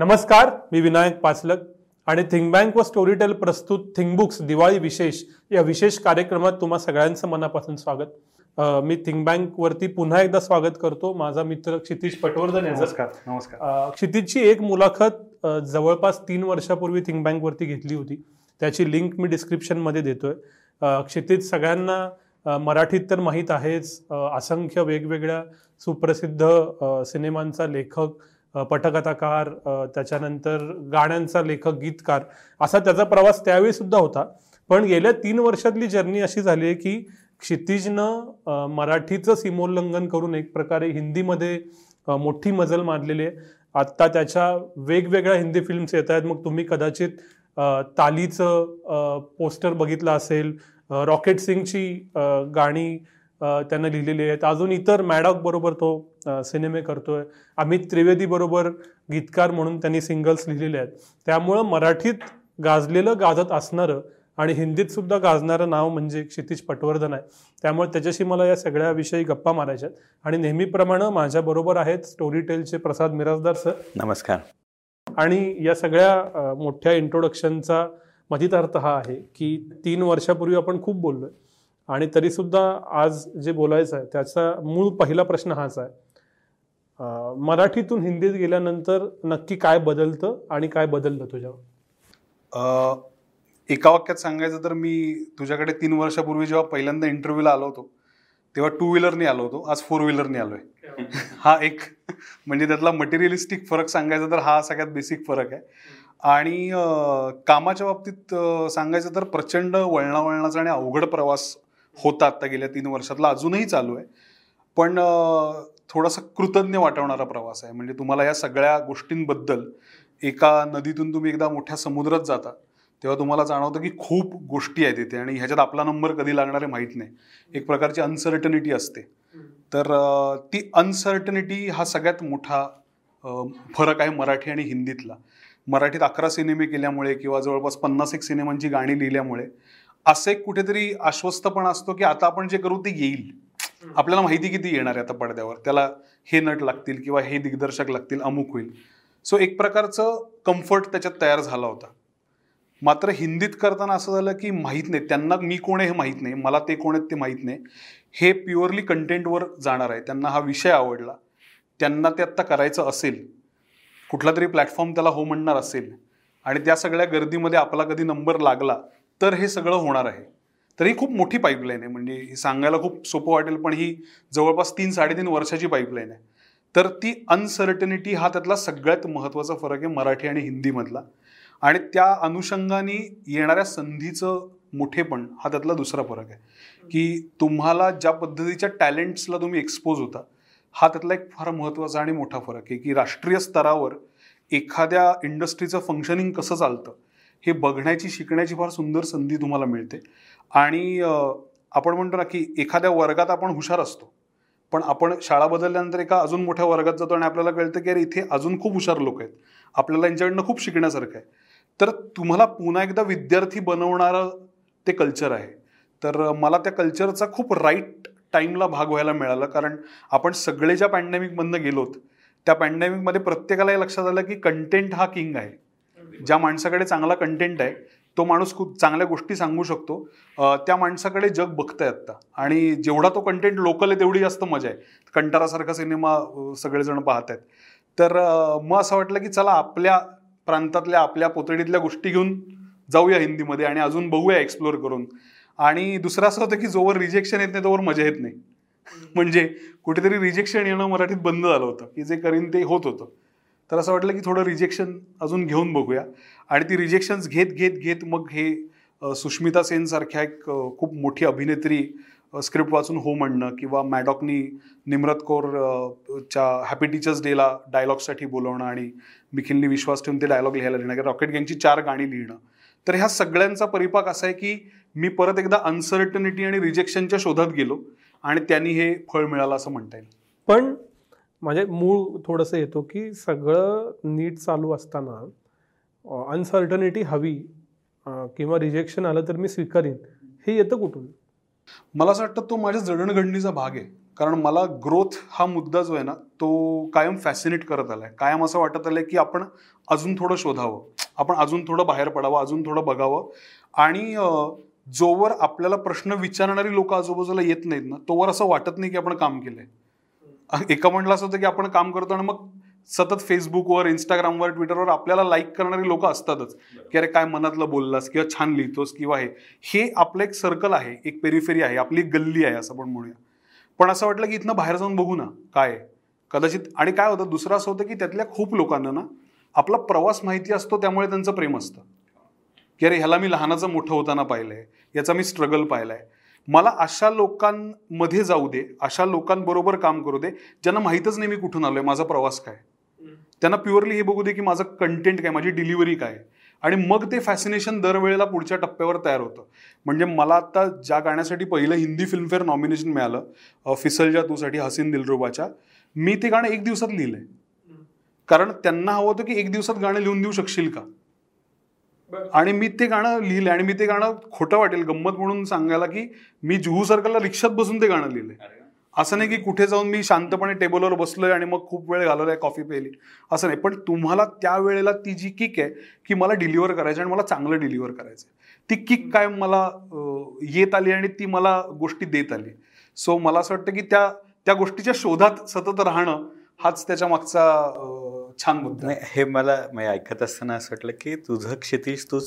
नमस्कार मी विनायक पाचलक आणि think bank व स्टोरीटेल प्रस्तुत थिंक बुक्स दिवाळी विशेष या विशेष कार्यक्रमात तुम्हा सगळ्यांचं मनापासून स्वागत. मी थिंक बँक वरती पुन्हा एकदा स्वागत करतो. माझा मित्र क्षितिज पटवर्धन नमस्कार नमस्कार. क्षितिजची एक मुलाखत जवळपास तीन वर्षापूर्वी थिंक बँक वरती घेतली होती. त्याची लिंक मी डिस्क्रिप्शनमध्ये देतोय. क्षितिज सगळ्यांना मराठीत तर माहीत आहेच. असंख्य वेगवेगळ्या सुप्रसिद्ध सिनेमांचा लेखक पटकथाकार त्याच्यानंतर गाण्यांचा लेखक गीतकार असा त्याचा प्रवास त्यावेळी सुद्धा होता. पण गेल्या तीन वर्षातली जर्नी अशी झाली आहे की क्षितिजनं मराठीचं सीमोल्लंघन करून एक प्रकारे हिंदीमध्ये मोठी मजल मारलेली आहे. आत्ता त्याच्या वेगवेगळ्या हिंदी फिल्म्स येत आहेत. मग तुम्ही कदाचित तालीचं पोस्टर बघितलं असेल. रॉकेट सिंगची गाणी त्यानं लिहिलेली आहेत. अजून इतर मॅडॉक बरोबर तो सिनेमे करतोय. अमित त्रिवेदी बरोबर गीतकार म्हणून त्यांनी सिंगल्स लिहिलेले आहेत. त्यामुळं मराठीत गाजलेलं गाजत असणारं आणि हिंदीत सुद्धा गाजणारं नाव म्हणजे क्षितिज पटवर्धन आहे. त्यामुळे त्याच्याशी मला या सगळ्या विषयी गप्पा मारायच्या आहेत. आणि नेहमीप्रमाणे माझ्याबरोबर आहेत स्टोरी टेलचे प्रसाद मिराजदार सर. नमस्कार. आणि या सगळ्या मोठ्या इंट्रोडक्शनचा मधितार्थ हा आहे की तीन वर्षापूर्वी आपण खूप बोललोय. आणि तरी सुद्धा आज जे बोलायचं आहे त्याचा मूळ पहिला प्रश्न हाच आहे. मराठीतून हिंदीत गेल्यानंतर नक्की काय बदलतं आणि काय बदललं तुझ्यावर? एका वाक्यात सांगायचं तर मी तुझ्याकडे तीन वर्षापूर्वी जेव्हा पहिल्यांदा इंटरव्ह्यूला आलो होतो तेव्हा टू व्हीलरनी आलो होतो. आज फोर व्हीलरनी आलोय. हा एक म्हणजे त्यातला मटेरियलिस्टिक फरक सांगायचा तर हा सगळ्यात बेसिक फरक आहे. आणि कामाच्या बाबतीत सांगायचं तर प्रचंड वळणावळणाचा आणि अवघड प्रवास होता आत्ता गेल्या तीन वर्षातला अजूनही चालू आहे. पण थोडासा कृतज्ञ वाटवणारा प्रवास आहे. म्हणजे तुम्हाला या सगळ्या गोष्टींबद्दल एका नदीतून तुम्ही एकदा मोठ्या समुद्रात जाता तेव्हा तुम्हाला जाणवतं की खूप गोष्टी आहेत तिथे आणि ह्याच्यात आपला नंबर कधी लागणार आहे माहीत नाही. एक प्रकारची अनसर्टनिटी असते. तर ती अनसर्टनिटी हा सगळ्यात मोठा फरक आहे मराठी आणि हिंदीतला. मराठीत अकरा सिनेमे केल्यामुळे किंवा जवळपास पन्नास एक सिनेमांची गाणी लिहिल्यामुळे असं एक कुठेतरी आश्वस्तपणा असतो की आता आपण जे करू ते येईल. आपल्याला माहिती किती येणार आहे आता पडद्यावर. त्याला हे नट लागतील किंवा हे दिग्दर्शक लागतील अमुक होईल. सो एक प्रकारचं कम्फर्ट त्याच्यात तयार झाला होता. मात्र हिंदीत करताना असं झालं की माहीत नाही त्यांना मी कोण आहे हे माहीत नाही मला ते कोण आहेत ते माहीत नाही. हे प्युअरली कंटेंटवर जाणार आहे. त्यांना हा विषय आवडला. त्यांना ते आत्ता करायचं असेल कुठला तरी प्लॅटफॉर्म त्याला हो म्हणणार असेल आणि त्या सगळ्या गर्दीमध्ये आपला कधी नंबर लागला तर हे सगळं होणार आहे. तर ही खूप मोठी पाईपलाईन आहे. म्हणजे ही सांगायला खूप सोपं वाटेल पण ही जवळपास तीन साडेतीन वर्षाची पाईपलाईन आहे. तर ती अनसर्टनिटी हा त्यातला सगळ्यात महत्त्वाचा फरक आहे मराठी आणि हिंदीमधला आणि त्या अनुषंगाने येणाऱ्या संधीचं मोठेपण हा त्यातला दुसरा फरक आहे. की तुम्हाला ज्या पद्धतीच्या टॅलेंट्सला तुम्ही एक्सपोज होता हा त्यातला एक फार महत्त्वाचा आणि मोठा फरक आहे. की राष्ट्रीय स्तरावर एखाद्या इंडस्ट्रीचं फंक्शनिंग कसं चालतं हे बघण्याची शिकण्याची फार सुंदर संधी तुम्हाला मिळते. आणि आपण म्हणतो ना की एखाद्या वर्गात आपण हुशार असतो. पण आपण शाळा बदलल्यानंतर एका अजून मोठ्या वर्गात जातो आणि आपल्याला कळतं की अरे इथे अजून खूप हुशार लोक आहेत. आपल्याला यांच्याकडनं खूप शिकण्यासारखं आहे. तर तुम्हाला पुन्हा एकदा विद्यार्थी बनवणारं ते कल्चर आहे. तर मला त्या कल्चरचा खूप राईट टाईमला भाग व्हायला मिळाला. कारण आपण सगळे ज्या पॅन्डेमिकमधनं गेलोत त्या पॅन्डेमिकमध्ये प्रत्येकाला हे लक्षात आलं की कंटेंट हा किंग आहे. ज्या माणसाकडे चांगला कंटेंट आहे तो माणूस खूप चांगल्या गोष्टी सांगू शकतो. त्या माणसाकडे जग बघतंय आत्ता. आणि जेवढा तो कंटेंट लोकल आहे तेवढी जास्त मजा आहे. कंटारासारखा सिनेमा सगळेजण पाहत आहेत तर मग असं वाटलं की चला आपल्या प्रांतातल्या आपल्या पोतडीतल्या गोष्टी घेऊन जाऊया हिंदीमध्ये आणि अजून बघूया एक्सप्लोअर करून. आणि दुसरं असं होतं की जोवर रिजेक्शन येत नाही तोवर मजा येत नाही. म्हणजे कुठेतरी रिजेक्शन येणं मराठीत बंद झालं होतं की जे करीन ते होत होतं. तर असं वाटलं की थोडं रिजेक्शन अजून घेऊन बघूया. आणि ती रिजेक्शन्स घेत घेत घेत मग हे सुष्मिता सेनसारख्या एक खूप मोठी अभिनेत्री स्क्रिप्ट वाचून हो म्हणणं किंवा मॅडॉकनी निम्रत कौर च्या हॅपी टीचर्स डेला डायलॉगसाठी बोलवणं आणि निखिलनी विश्वास ठेवून ते डायलॉग लिहायला लिहिणं रॉकेट गँगची चार गाणी लिहिणं. तर ह्या सगळ्यांचा परिपाक असा आहे की मी परत एकदा अनसर्टनिटी आणि रिजेक्शनच्या शोधात गेलो आणि त्यांनी हे फळ मिळालं असं म्हणता येईल. पण म्हणजे मूळ थोडंसं येतो की सगळं नीट चालू असताना अनसर्टनिटी हवी किंवा रिजेक्शन आलं तर मी स्वीकारीन. हे येतं कुठून? मला असं वाटतं तो माझ्या जडणघडणीचा भाग आहे. कारण मला ग्रोथ हा मुद्दा जो आहे ना तो कायम फॅसिनेट करत आलाय. कायम असं वाटत आलंय की आपण अजून थोडं शोधावं. आपण अजून थोडं बाहेर पडावं अजून थोडं बघावं. आणि जोवर आपल्याला प्रश्न विचारणारी लोक आजूबाजूला येत नाहीत ना तोवर असं वाटत नाही की आपण काम केलंय. एका म्हटलं असं होतं की आपण काम करतो आणि मग सतत फेसबुकवर इंस्टाग्रामवर ट्विटरवर आपल्याला लाईक करणारी लोक असतातच. की अरे काय मनातलं बोललास किंवा छान लिहितोस किंवा हे. हे आपलं एक सर्कल आहे एक पेरिफेरी आहे आपली एक गल्ली आहे असं पण म्हणूया. पण असं वाटलं की इथनं बाहेर जाऊन बघू ना काय कदाचित आणि काय होतं दुसरं असं होतं की त्यातल्या खूप लोकांना ना आपला प्रवास माहिती असतो त्यामुळे त्यांचं प्रेम असतं. की अरे ह्याला मी लहानाचं मोठं होताना पाहिलंय याचा मी स्ट्रगल पाहिलाय. मला अशा लोकांमध्ये जाऊ दे अशा लोकांबरोबर काम करू दे ज्यांना माहीतच नाही मी कुठून आलोय माझा प्रवास काय त्यांना प्युअरली हे बघू दे की माझं कंटेंट काय माझी डिलिव्हरी काय आणि मग ते फॅसिनेशन दरवेळेला पुढच्या टप्प्यावर तयार होतं. म्हणजे मला आता ज्या गाण्यासाठी पहिलं हिंदी फिल्मफेअर नॉमिनेशन मिळालं फिसलजा तूसाठी हसीन दिलरुबाच्या मी ते गाणं एक दिवसात लिहिलंय. कारण त्यांना हवं होतं की एक दिवसात गाणं लिहून देऊ शकशील का? आणि मी ते गाणं लिहिलंय आणि मी ते गाणं खोटं वाटेल गंमत म्हणून सांगायला की मी जुहू सर्कलला रिक्षात बसून ते गाणं लिहिलंय. असं नाही की कुठे जाऊन मी शांतपणे टेबलवर बसलोय आणि मग खूप वेळ घालवलाय कॉफी प्यायली. असं नाही पण तुम्हाला त्या वेळेला ती जी किक आहे की मला डिलिव्हर करायचं आणि मला चांगलं डिलिव्हर करायचं ती किक काय मला येत आली आणि ती मला गोष्टी देत आली. सो मला असं वाटतं की त्या त्या गोष्टीच्या शोधात सतत राहणं हाच त्याच्या मागचा छान मुद्दा. हे मला ऐकत असताना असं वाटलं की तुझं क्षितिज तू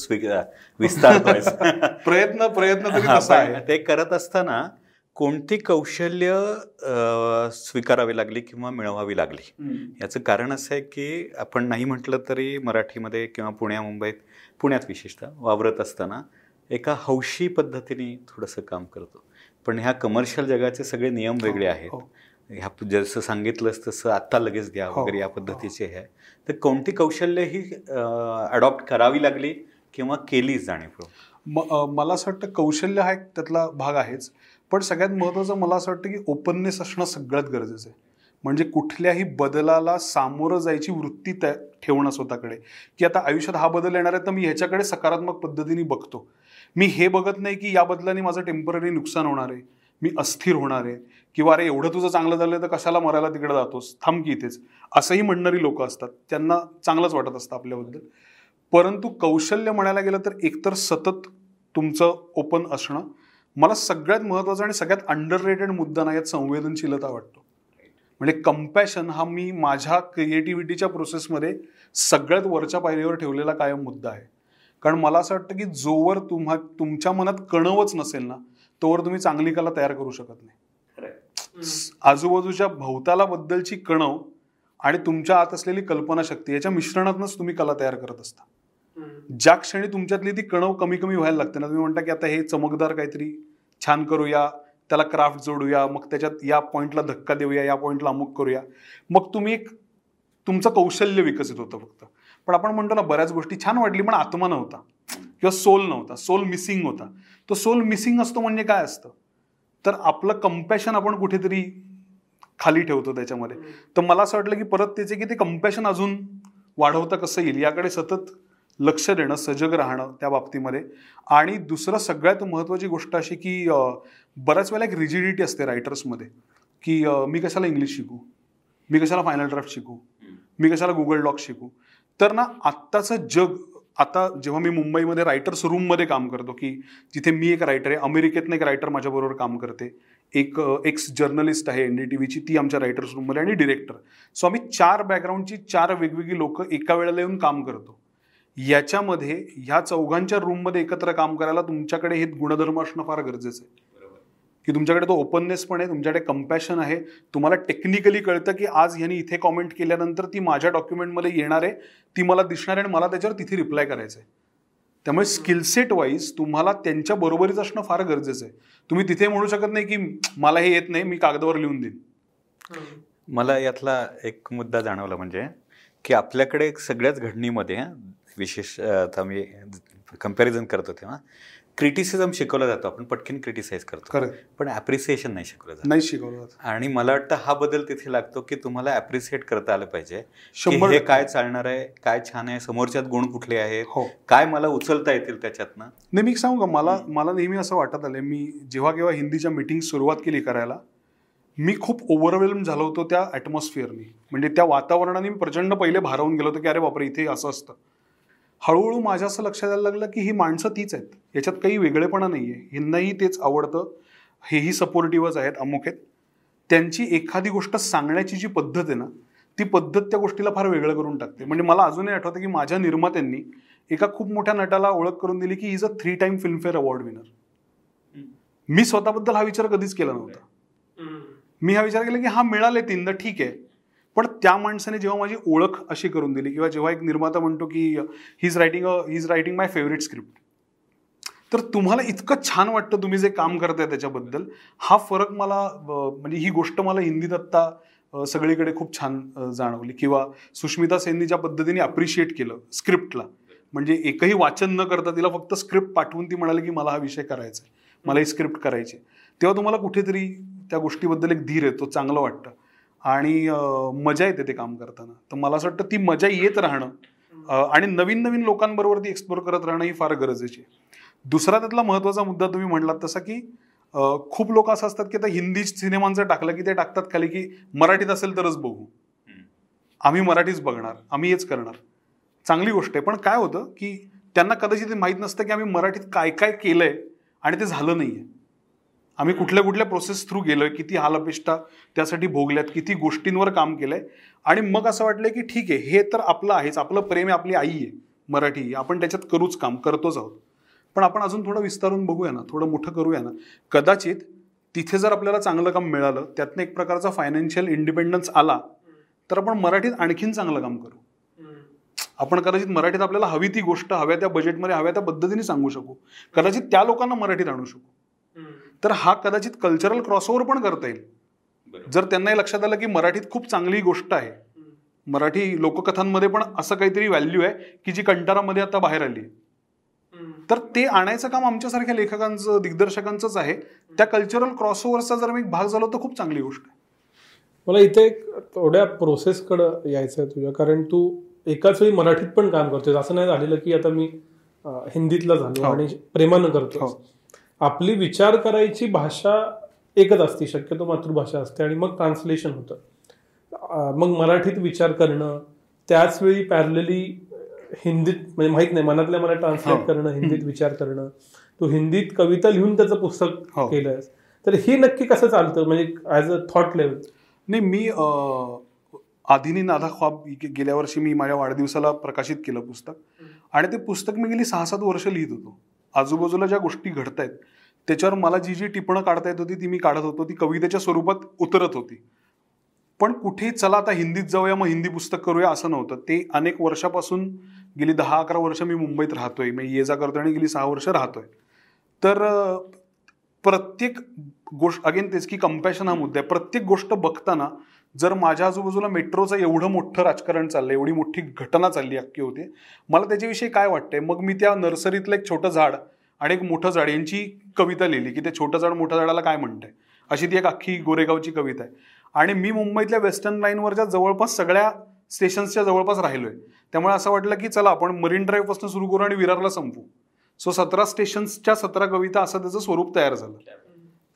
विस्तारतोयस प्रयत्न प्रयत्न हा, आहे. ते करत असताना कोणती कौशल्य स्वीकारावी लागली किंवा मिळवावी लागली. याचं कारण असं आहे की आपण नाही म्हटलं तरी मराठीमध्ये किंवा पुण्या मुंबईत पुण्यात विशेषतः वावरत असताना एका हौशी पद्धतीने थोडंसं काम करतो. पण ह्या कमर्शियल जगाचे सगळे नियम वेगळे आहेत. हो. ह्या जसं सांगितलंस तसं आत्ता लगेच द्या हो. वगैरे या पद्धतीचे आहे तर कोणती कौशल्य ही अडॉप्ट करावी लागली किंवा केली जाणीवपूर्वक? म- मला असं वाटतं कौशल्य हा एक त्यातला भाग आहेच. पण सगळ्यात महत्त्वाचं मला असं वाटतं की ओपननेस असणं सगळ्यात गरजेचं आहे. म्हणजे कुठल्याही बदलाला सामोरं जायची वृत्ती त्या ठेवणं स्वतःकडे. की आता आयुष्यात हा बदल येणार आहे तर मी ह्याच्याकडे सकारात्मक पद्धतीने बघतो. मी हे बघत नाही की या बदलाने माझं टेंपररी नुकसान होणार आहे. मी अस्थिर होणार आहे. किंवा अरे एवढं तुझं चांगलं झालं तर कशाला मरायला तिकडे जातोस? थांब की इथेच. असंही म्हणणारी लोक असतात. त्यांना चांगलंच वाटत असतं आपल्याबद्दल. परंतु कौशल्य म्हणायला गेलं तर एकतर सतत तुमचं ओपन असणं मला सगळ्यात महत्त्वाचा आणि सगळ्यात अंडर रेटेड मुद्दा ना यात संवेदनशीलता वाटतो. म्हणजे कम्पॅशन हा मी माझ्या क्रिएटिव्हिटीच्या प्रोसेसमध्ये सगळ्यात वरच्या पायरीवर ठेवलेला कायम मुद्दा आहे. कारण मला असं वाटतं की जोवर तुम्हा तुमच्या मनात कणवच नसेल ना तोवर तुम्ही चांगली कला तयार करू शकत नाही. आजूबाजूच्या भोवताला बद्दलची कणव आणि तुमच्या आत असलेली कल्पनाशक्ती याच्या मिश्रणातूनच तुम्ही कला तयार करत असता. ज्या क्षणी तुमच्यातली ती कणव कमी कमी व्हायला लागते ना तुम्ही म्हणता की आता हे चमकदार काहीतरी छान करूया त्याला क्राफ्ट जोडूया मग त्याच्यात या पॉइंटला धक्का देऊया या पॉइंटला अमुक करूया. मग तुम्ही एक तुमचं कौशल्य विकसित होतं फक्त. पण आपण म्हणतो ना बऱ्याच गोष्टी छान वाटली पण आत्मा नव्हता. किंवा सोल नव्हता सोल मिसिंग होता. तो सोल मिसिंग असतो म्हणजे काय असतं? तर आपलं कम्पॅशन आपण कुठेतरी खाली ठेवतो त्याच्यामध्ये. तर मला असं वाटलं की परत त्याचे की ते कम्पॅशन अजून वाढवता कसं येईल? याकडे सतत लक्ष देणं सजग राहणं त्या बाबतीमध्ये. आणि दुसरं सगळ्यात महत्त्वाची गोष्ट अशी की बऱ्याच वेळेला एक रिजिडिटी असते रायटर्समध्ये की मी कशाला इंग्लिश शिकू? मी कशाला फायनल ड्राफ्ट शिकू? मी कशाला गुगल डॉक शिकू? तर ना आत्ताचं जग आता जेव्हा मी मुंबईमध्ये रायटर्स रूममध्ये काम करतो की जिथे मी एक रायटर आहे अमेरिकेतनं एक रायटर माझ्याबरोबर काम करते. एक एक्स जर्नलिस्ट आहे एन डी टी व्हीची ती आमच्या रायटर्स रूममध्ये आणि डिरेक्टर सो आम्ही चार बॅकग्राऊंडची चार वेगवेगळी लोक एका वेळेला येऊन काम करतो. याच्यामध्ये ह्या चौघांच्या रूममध्ये एकत्र काम करायला तुमच्याकडे हे गुणधर्म असणं फार गरजेचं आहे. की तुमच्याकडे तो ओपननेस पण आहे तुमच्याकडे कम्पॅशन आहे. तुम्हाला टेक्निकली कळतं की आज ह्यांनी इथे कॉमेंट केल्यानंतर ती माझ्या डॉक्युमेंटमध्ये येणार आहे ती मला दिसणार आहे आणि मला त्याच्यावर तिथे रिप्लाय करायचं आहे. त्यामुळे स्किलसेट वाईज तुम्हाला त्यांच्या बरोबरीच असणं फार गरजेचं आहे. तुम्ही तिथे म्हणू शकत नाही की मला हे येत नाही मी कागदावर लिहून देईन. मला यातला एक मुद्दा जाणवला म्हणजे की आपल्याकडे सगळ्याच घडणीमध्ये विशेष आता मी कंपॅरिझन करतो तेव्हा क्रिटिसिझम शिकवला जातो. आपण पटकन क्रिटिसाइज करतो. पण ॲप्रिसिएशन नाही शिकवलं जात. नाही शिकवलं जात. आणि मला वाटतं हा बदल तिथे लागतो की तुम्हाला ॲप्रिसिएट करता आलं पाहिजे. हे. काय चालणार आहे? काय छान आहे? समोरच्यात गुण कुठले आहेत? हो. काय मला उचलता येतील त्याच्यातनं? नाही मी सांगू का? मला मला नेहमी असं वाटत आलं मी जेव्हा केव्हा हिंदीच्या मीटिंग सुरुवात केली करायला मी खूप ओव्हरवेल्म झालो होतो त्या ॲटमॉस्फिअरनी म्हणजे त्या वातावरणाने मी प्रचंड पहिले भारावून गेलो होतो की अरे बापरे इथे असं असतं. हळूहळू माझ्या असं लक्षात यायला लागलं की ही माणसं तीच आहेत. याच्यात काही वेगळेपणा नाही आहे ह्यांनाही तेच आवडतं. हेही सपोर्टिव्हच आहेत अमुक आहेत. त्यांची एखादी गोष्ट सांगण्याची जी पद्धत आहे ना ती पद्धत त्या गोष्टीला फार वेगळं करून टाकते. म्हणजे मला अजूनही आठवतं की माझ्या निर्मात्यांनी एका खूप मोठ्या नटाला ओळख करून दिली की is a three time Filmfare award winner मी स्वतःबद्दल हा विचार कधीच केला नव्हता. मी हा विचार केला की हा मिळाले तीनदा ठीक आहे. पण त्या माणसाने जेव्हा माझी ओळख अशी करून दिली किंवा जेव्हा एक निर्माता म्हणतो की he is writing a he is writing my favourite script तर तुम्हाला इतकं छान वाटतं तुम्ही जे काम करताय त्याच्याबद्दल. हा फरक मला म्हणजे ही गोष्ट मला हिंदीत आत्ता सगळीकडे खूप छान जाणवली. किंवा सुष्मिता सेननी ज्या पद्धतीने अप्रिशिएट केलं स्क्रिप्टला म्हणजे एकही वाचन न करता तिला फक्त स्क्रिप्ट पाठवून ती म्हणाली की मला हा विषय करायचा आहे. मला ही स्क्रिप्ट करायची आहे. तेव्हा तुम्हाला कुठेतरी त्या गोष्टीबद्दल एक धीर येतो चांगलं वाटतं. आणि मजा येते ते काम करताना. तर मला असं वाटतं ती मजा येत राहणं आणि नवीन नवीन लोकांबरोबर ती एक्सप्लोर करत राहणं ही फार गरजेची आहे. दुसरा त्यातला महत्त्वाचा मुद्दा तुम्ही म्हणलात तसा की खूप लोक असं असतात की आता हिंदी सिनेमांचं टाकलं की ते टाकतात खाली की मराठीत असेल तरच बघू. आम्ही मराठीच बघणार आम्ही हेच करणार. चांगली गोष्ट आहे पण काय होतं की त्यांना कदाचित माहीत नसतं की आम्ही मराठीत काय काय केलंय आणि ते झालं नाहीये. आम्ही कुठल्या कुठल्या प्रोसेस थ्रू गेलोय किती हालअपेष्टा त्यासाठी भोगल्यात किती गोष्टींवर काम केलंय. आणि मग असं वाटलंय की ठीक आहे हे तर आपलं आहेच आपलं प्रेम आहे आपली आई आहे मराठी आपण त्याच्यात करूच काम करतोच आहोत. पण आपण अजून थोडं विस्तारून बघूया ना थोडं मोठं करूया ना. कदाचित तिथे जर आपल्याला चांगलं काम मिळालं त्यातनं एक प्रकारचा फायनान्शियल इंडिपेंडन्स आला तर आपण मराठीत आणखीन चांगलं काम करू. आपण कदाचित मराठीत आपल्याला हवी ती गोष्ट हव्या त्या बजेटमध्ये हव्या त्या पद्धतीने सांगू शकू. कदाचित त्या लोकांना मराठीत आणू शकू. तर हा कदाचित कल्चरल क्रॉसओव्हर पण करता येईल. जर त्यांनाही लक्षात आलं की मराठीत खूप चांगली गोष्ट आहे. मराठी लोककथांमध्ये पण असं काहीतरी व्हॅल्यू आहे की जी कंटारामध्ये आता बाहेर आली तर ते आणायचं काम आमच्यासारख्या लेखकांचं दिग्दर्शकांचंच आहे. त्या कल्चरल क्रॉसओव्हरचा जर मी एक भाग झालो तर खूप चांगली गोष्ट आहे. मला इथे एक थोड्या प्रोसेसकडं यायचं आहे तुझ्या कारण तू एकाच वेळी मराठीत पण काम करतोय असं नाही झालेलं की आता मी हिंदीतला झालो हो. आणि प्रेमानं करतो हो. आपली विचार करायची भाषा एकच असते शक्यतो मातृभाषा असते आणि मग ट्रान्सलेशन होतं. मग मराठीत विचार करणं त्याच वेळी पॅरलली हिंदीत म्हणजे माहीत नाही मनातल्या मनात ट्रान्सलेट हो. करणं हिंदीत विचार करणं. तू हिंदीत कविता लिहून त्याचं पुस्तक हो. केलंयस तर हे नक्की कसं चालतं? म्हणजे ऍज अ थॉट लेवल नाही मी आधिनी नाधा ख्वाब गेल्या वर्षी मी माझ्या वाढदिवसाला प्रकाशित केलं पुस्तक. आणि ते पुस्तक मी गेली सहा सात वर्ष लिहित होतो. आजूबाजूला ज्या गोष्टी घडत आहेत त्याच्यावर मला जी जी टिपणं काढता येत होती ती मी काढत होतो. ती कवितेच्या स्वरूपात उतरत होती. पण कुठे चला आता हिंदीत जाऊया मग हिंदी पुस्तक करूया असं नव्हतं. ते अनेक वर्षापासून गेली दहा अकरा वर्ष मी मुंबईत राहतोय. मी ये जा करतोय आणि गेली सहा वर्ष राहतोय. तर प्रत्येक गोष्ट अगेन तेच की कम्पॅशन हा मुद्दा आहे. प्रत्येक गोष्ट बघताना जर माझ्या आजूबाजूला मेट्रोचं एवढं मोठं राजकारण चाललंय एवढी मोठी घटना चालली अख्खी होते मला त्याच्याविषयी काय वाटतंय? मग मी त्या नर्सरीतलं एक छोटं झाड आणि एक मोठं झाड यांची कविता लिहिली की ते छोटं झाड मोठ्या झाडाला काय म्हणतंय? अशी ती एक अख्खी गोरेगावची कविता आहे. आणि मी मुंबईतल्या वेस्टर्न लाईनवरच्या जवळपास सगळ्या स्टेशन्सच्या जवळपास राहिलो आहे त्यामुळे असं वाटलं की चला आपण मरीन ड्राईव्हपासून सुरू करू आणि विरारला संपू. सो सतरा स्टेशन्सच्या सतरा कविता असं त्याचं स्वरूप तयार झालं.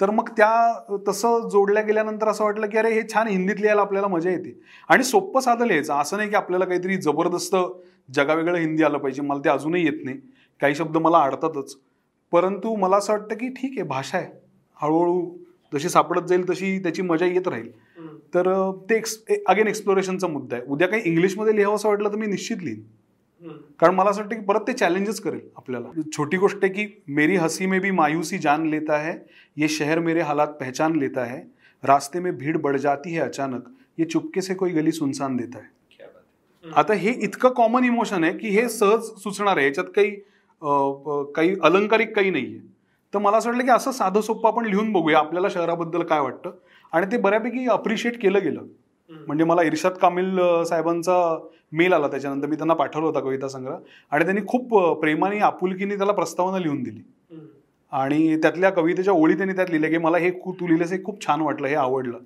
तर मग त्या तसं जोडल्या गेल्यानंतर असं वाटलं की अरे हे छान हिंदीत लिहायला आपल्याला मजा येते. आणि सोपं साधं लिहायचं. असं नाही की आपल्याला काहीतरी जबरदस्त जगावेगळं हिंदी आलं पाहिजे. मला ते अजूनही येत नाही. काही शब्द मला आवडतातच परंतु मला असं वाटतं की ठीक आहे भाषा आहे. हळूहळू जशी सापडत जाईल तशी त्याची मजा येत राहील. तर ते एक्स अगेन एक्सप्लोरेशनचा मुद्दा आहे. उद्या काही इंग्लिशमध्ये लिहावं असं वाटलं तर मी निश्चित लिहीन. कारण मला असं वाटतं की परत ते चॅलेंजेस करेल आपल्याला. छोटी गोष्ट आहे की मेरी हंसी में भी मायूसी जान लेता है ये शहर मेरे हालात पहचान लेता है रास्ते में भीड़ बढ़ जाती है अचानक ये चुपके से कोई गली सुनसान देता है. आता हे इतकं कॉमन इमोशन आहे की हे सहज सुचणार आहे याच्यात काही काही अलंकारिक काही नाहीये तर मला असं वाटलं की असं साधं सोपं आपण लिहून बघूया आपल्याला शहराबद्दल काय वाटतं. आणि ते बऱ्यापैकी अप्रिशिएट केलं गेलं. म्हणजे मला इर्शाद कामिल साहेबांचा मेल आला त्याच्यानंतर. मी त्यांना पाठवला होता कविता संग्रह. आणि त्यांनी खूप प्रेमाने आपुलकीने त्याला प्रस्तावना लिहून दिली. आणि त्यातल्या कवितेच्या ओळी त्यांनी त्यात लिहिल्या की मला हे खूप तू लिहिलेस हे खूप छान वाटलं हे आवडलं.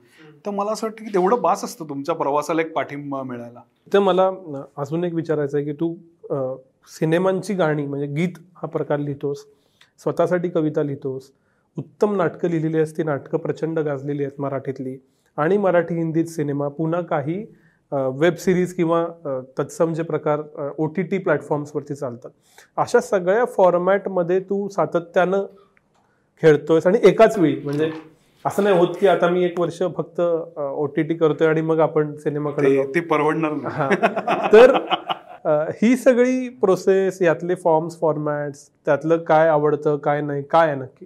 तर मला असं वाटतं की तेवढं बास असतं तुमच्या प्रवासाला एक पाठिंबा मिळायला. तर मला अजून एक विचारायचं आहे की तू सिनेमांची गाणी म्हणजे गीत हा प्रकार लिहितोस स्वतःसाठी कविता लिहितोस उत्तम नाटकं लिहिलेली आहेत ती नाटकं प्रचंड गाजलेली आहेत मराठीतली आणि मराठी हिंदीत सिनेमा पुन्हा काही वेब सिरीज किंवा तत्सम जे प्रकार ओ टी टी प्लॅटफॉर्म्सवरती चालतात. अशा सगळ्या फॉर्मॅटमध्ये तू सातत्यानं खेळतोयस आणि एकाच वेळी म्हणजे असं नाही होत की आता मी एक वर्ष फक्त ओ टी टी करतोय आणि मग आपण सिनेमाकडे ते परवडणार नाही. तर ही सगळी प्रोसेस यातले फॉर्म्स फॉर्मॅट्स त्यातलं काय आवडतं काय नाही काय आहे नक्की?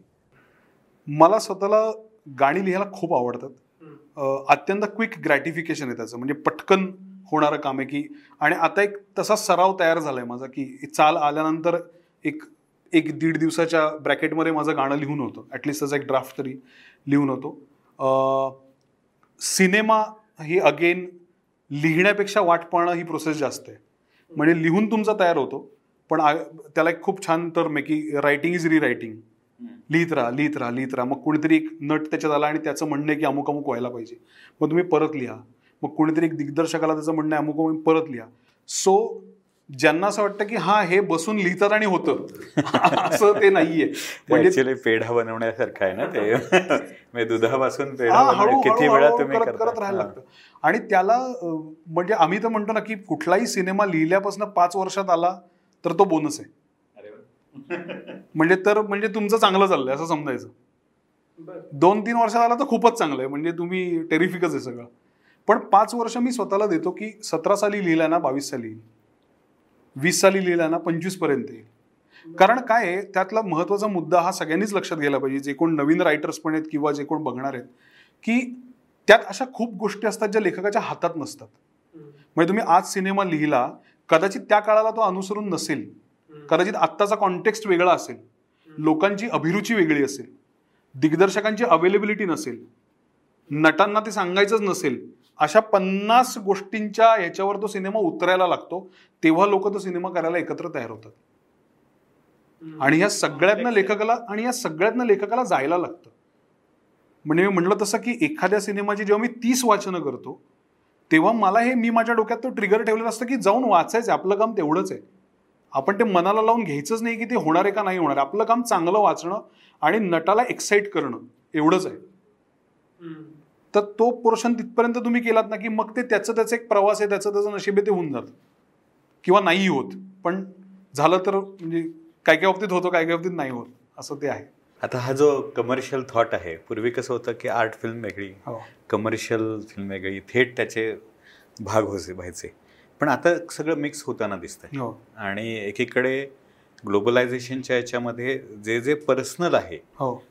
मला स्वतःला गाणी लिहायला खूप आवडतात. अत्यंत क्विक ग्रॅटिफिकेशन आहे त्याचं. म्हणजे पटकन होणारं काम आहे की आणि आता एक तसा सराव तयार झालाय माझा की चाल आल्यानंतर एक एक दीड दिवसाच्या ब्रॅकेटमध्ये माझं गाणं लिहून होतं. ॲटलिस्ट त्याचा एक ड्राफ्ट तरी लिहून होतो. सिनेमा ही अगेन लिहिण्यापेक्षा वाट पाहणं ही प्रोसेस जास्त आहे. म्हणजे लिहून तुमचा तयार होतो. पण त्याला एक खूप छान तर मे की रायटिंग इज री रायटिंग लिहित राहा लिहित राहा लिहित राहा. मग कुणीतरी एक नट त्याच्यात आला आणि त्याचं म्हणणं आहे की अमुक अमुक व्हायला पाहिजे. मग तुम्ही परत लिहा. मग कुणीतरी एक दिग्दर्शकाला त्याचं म्हणणं आहे अमुक अमुक परत लिहा. सो ज्यांना असं वाटतं की हा हे बसून लिहितात आणि होतं. असं ते नाहीये. म्हणजे पेढा बनवण्यासारखं आहे ना ते. म्हणजे दुधापासून पेढा किती वेळा तुम्ही करत करता? राहायला. लागतं. आणि त्याला म्हणजे आम्ही तर म्हणतो ना की कुठलाही सिनेमा लिहिल्यापासून पाच वर्षात आला तर तो बोनस आहे. म्हणजे तर म्हणजे तुमचं चांगलं चाललंय असं समजायचं. दोन तीन वर्षात आला तर खूपच चांगलं आहे म्हणजे तुम्ही टेरिफिकच आहे सगळं. पण पाच वर्ष मी स्वतःला देतो की सतरा साली लिहिला ना बावीस साली येईल. वीस साली लिहिला ना पंचवीसपर्यंत येईल. कारण काय आहे त्यातला महत्त्वाचा मुद्दा हा सगळ्यांनीच लक्षात घ्यायला पाहिजे जे कोण नवीन रायटर्स पण आहेत किंवा जे कोण बघणार आहेत की त्यात अशा खूप गोष्टी असतात ज्या लेखकाच्या हातात नसतात. म्हणजे तुम्ही आज सिनेमा लिहिला कदाचित त्या काळाला तो अनुसरून नसेल कदाचित आत्ताचा कॉन्टेक्स्ट वेगळा असेल. लोकांची अभिरुची वेगळी असेल. दिग्दर्शकांची अवेलेबिलिटी नसेल. नटांना ते सांगायचंच नसेल. अशा पन्नास गोष्टींच्या ह्याच्यावर तो सिनेमा उतरायला लागतो तेव्हा लोक तो सिनेमा करायला एकत्र तयार होतात. आणि या सगळ्यातनं लेखकाला आणि या सगळ्यातनं लेखकाला जायला लागतं. म्हणजे मी म्हणलं तसं की एखाद्या सिनेमाची जेव्हा मी तीस वाचनं करतो तेव्हा मला हे मी माझ्या डोक्यात तो ट्रिगर ठेवलेला असतं की जाऊन वाचायचं आपलं काम तेवढंच आहे. आपण ते मनाला लावून घ्यायचंच नाही की ते होणार आहे का नाही होणार. आपलं काम चांगलं वाचणं आणि नटाला एक्साइट करणं. एवढंच आहे. तर तो पोर्शन तिथपर्यंत तुम्ही केलात ना की मग ते त्याचं त्याचं एक प्रवास आहे त्याचं त्याचं नशीब आहे ते होऊन जातं. किंवा नाही होत. पण झालं तर म्हणजे काय काय बाबतीत होतं काय काय बाबतीत नाही होत. असं ते आहे. आता हा जो कमर्शियल थॉट आहे पूर्वी कसं होतं की आर्ट फिल्म वेगळी हो. कमर्शियल फिल्म वेगळी थेट त्याचे भाग होते व्हायचे. पण आता सगळं मिक्स होताना दिसतंय. हो. आणि एकीकडे ग्लोबलायझेशनच्या याच्यामध्ये जे जे पर्सनल आहे हो.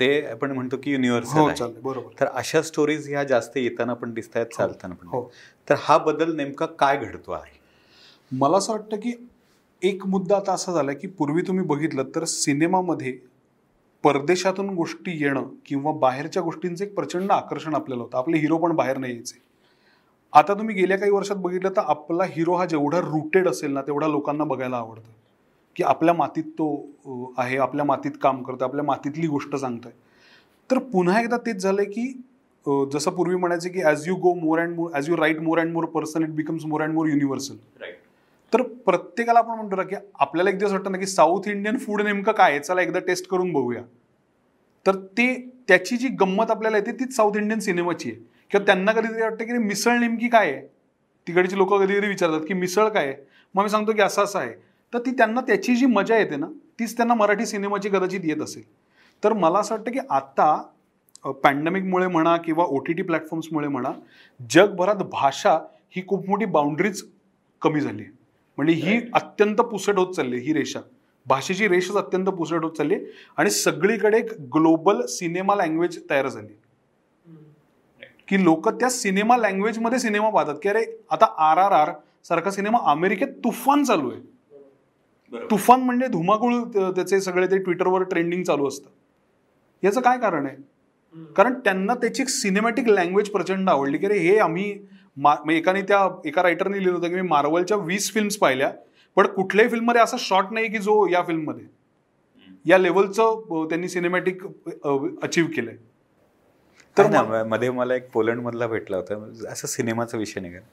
ते आपण म्हणतो की युनिव्हर्सल हो बरोबर. तर अशा स्टोरीज ह्या जास्त येताना पण दिसत आहेत चालताना पण हो. तर हा बदल नेमका काय घडतो आहे? मला असं वाटतं की एक मुद्दा आता असा झाला की पूर्वी तुम्ही बघितलं तर सिनेमामध्ये परदेशातून गोष्टी येणं किंवा बाहेरच्या गोष्टींचं एक प्रचंड आकर्षण आपल्याला होतं. आपले हिरो पण बाहेर नाही यायचे. आता तुम्ही गेल्या काही वर्षात बघितलं तर आपला हिरो हा जेवढा रुटेड असेल ना तेवढा लोकांना बघायला आवडतं. की आपल्या मातीत तो आहे आपल्या मातीत काम करतो आपल्या मातीतली गोष्ट सांगतोय. तर पुन्हा एकदा तेच झालंय की जसं पूर्वी म्हणायचे की as you go more and more as you write more and more person it becomes more and more universal तर प्रत्येकाला आपण म्हणतो ना की आपल्याला एक दिवस वाटतं ना की साऊथ इंडियन फूड नेमकं काय आहे? चला एकदा टेस्ट करून बघूया. तर ते त्याची जी गंमत आपल्याला येते तीच साऊथ इंडियन सिनेमाची आहे. किंवा त्यांना कधीतरी वाटतं की मिसळ नेमकी काय आहे? तिकडची लोक कधी कधी विचारतात की मिसळ काय आहे? मग मी सांगतो की असं असं आहे. तर ती त्यांना त्याची जी मजा येते ना तीच त्यांना मराठी सिनेमाची कदाचित येत असेल. तर मला असं वाटतं की आता पॅन्डेमिकमुळे म्हणा किंवा ओ टी टी प्लॅटफॉर्म्समुळे म्हणा जगभरात भाषा ही खूप मोठी बाउंड्रीज कमी झाली आहे. म्हणजे ही अत्यंत पुसट होत चालली आहे, ही रेषा. भाषेची रेषच अत्यंत पुसट होत चालली आहे आणि सगळीकडे एक ग्लोबल सिनेमा लँग्वेज तयार झाली की लोक त्या सिनेमा लँग्वेजमध्ये सिनेमा पाहतात की अरे आता आर आर आर सारखा सिनेमा अमेरिकेत तुफान चालू आहे. तुफान म्हणजे धुमाकूळ त्याचे सगळे ते ट्विटरवर ट्रेंडिंग चालू असतं. याचं काय कारण आहे? कारण त्यांना त्याची सिनेमॅटिक लँग्वेज प्रचंड आवडली की अरे हे आम्ही मा एकाने त्या एका रायटरने लिहिलं होतं की मी मार्वलच्या वीस फिल्म्स पाहिल्या पण कुठल्याही फिल्ममध्ये असा शॉट नाही की जो या फिल्ममध्ये या लेवलचं त्यांनी सिनेमॅटिक अचीव्ह केलंय. तर तर ना मध्ये मला एक पोलंड मधला भेटला होता. असं सिनेमाचा विषय निघाला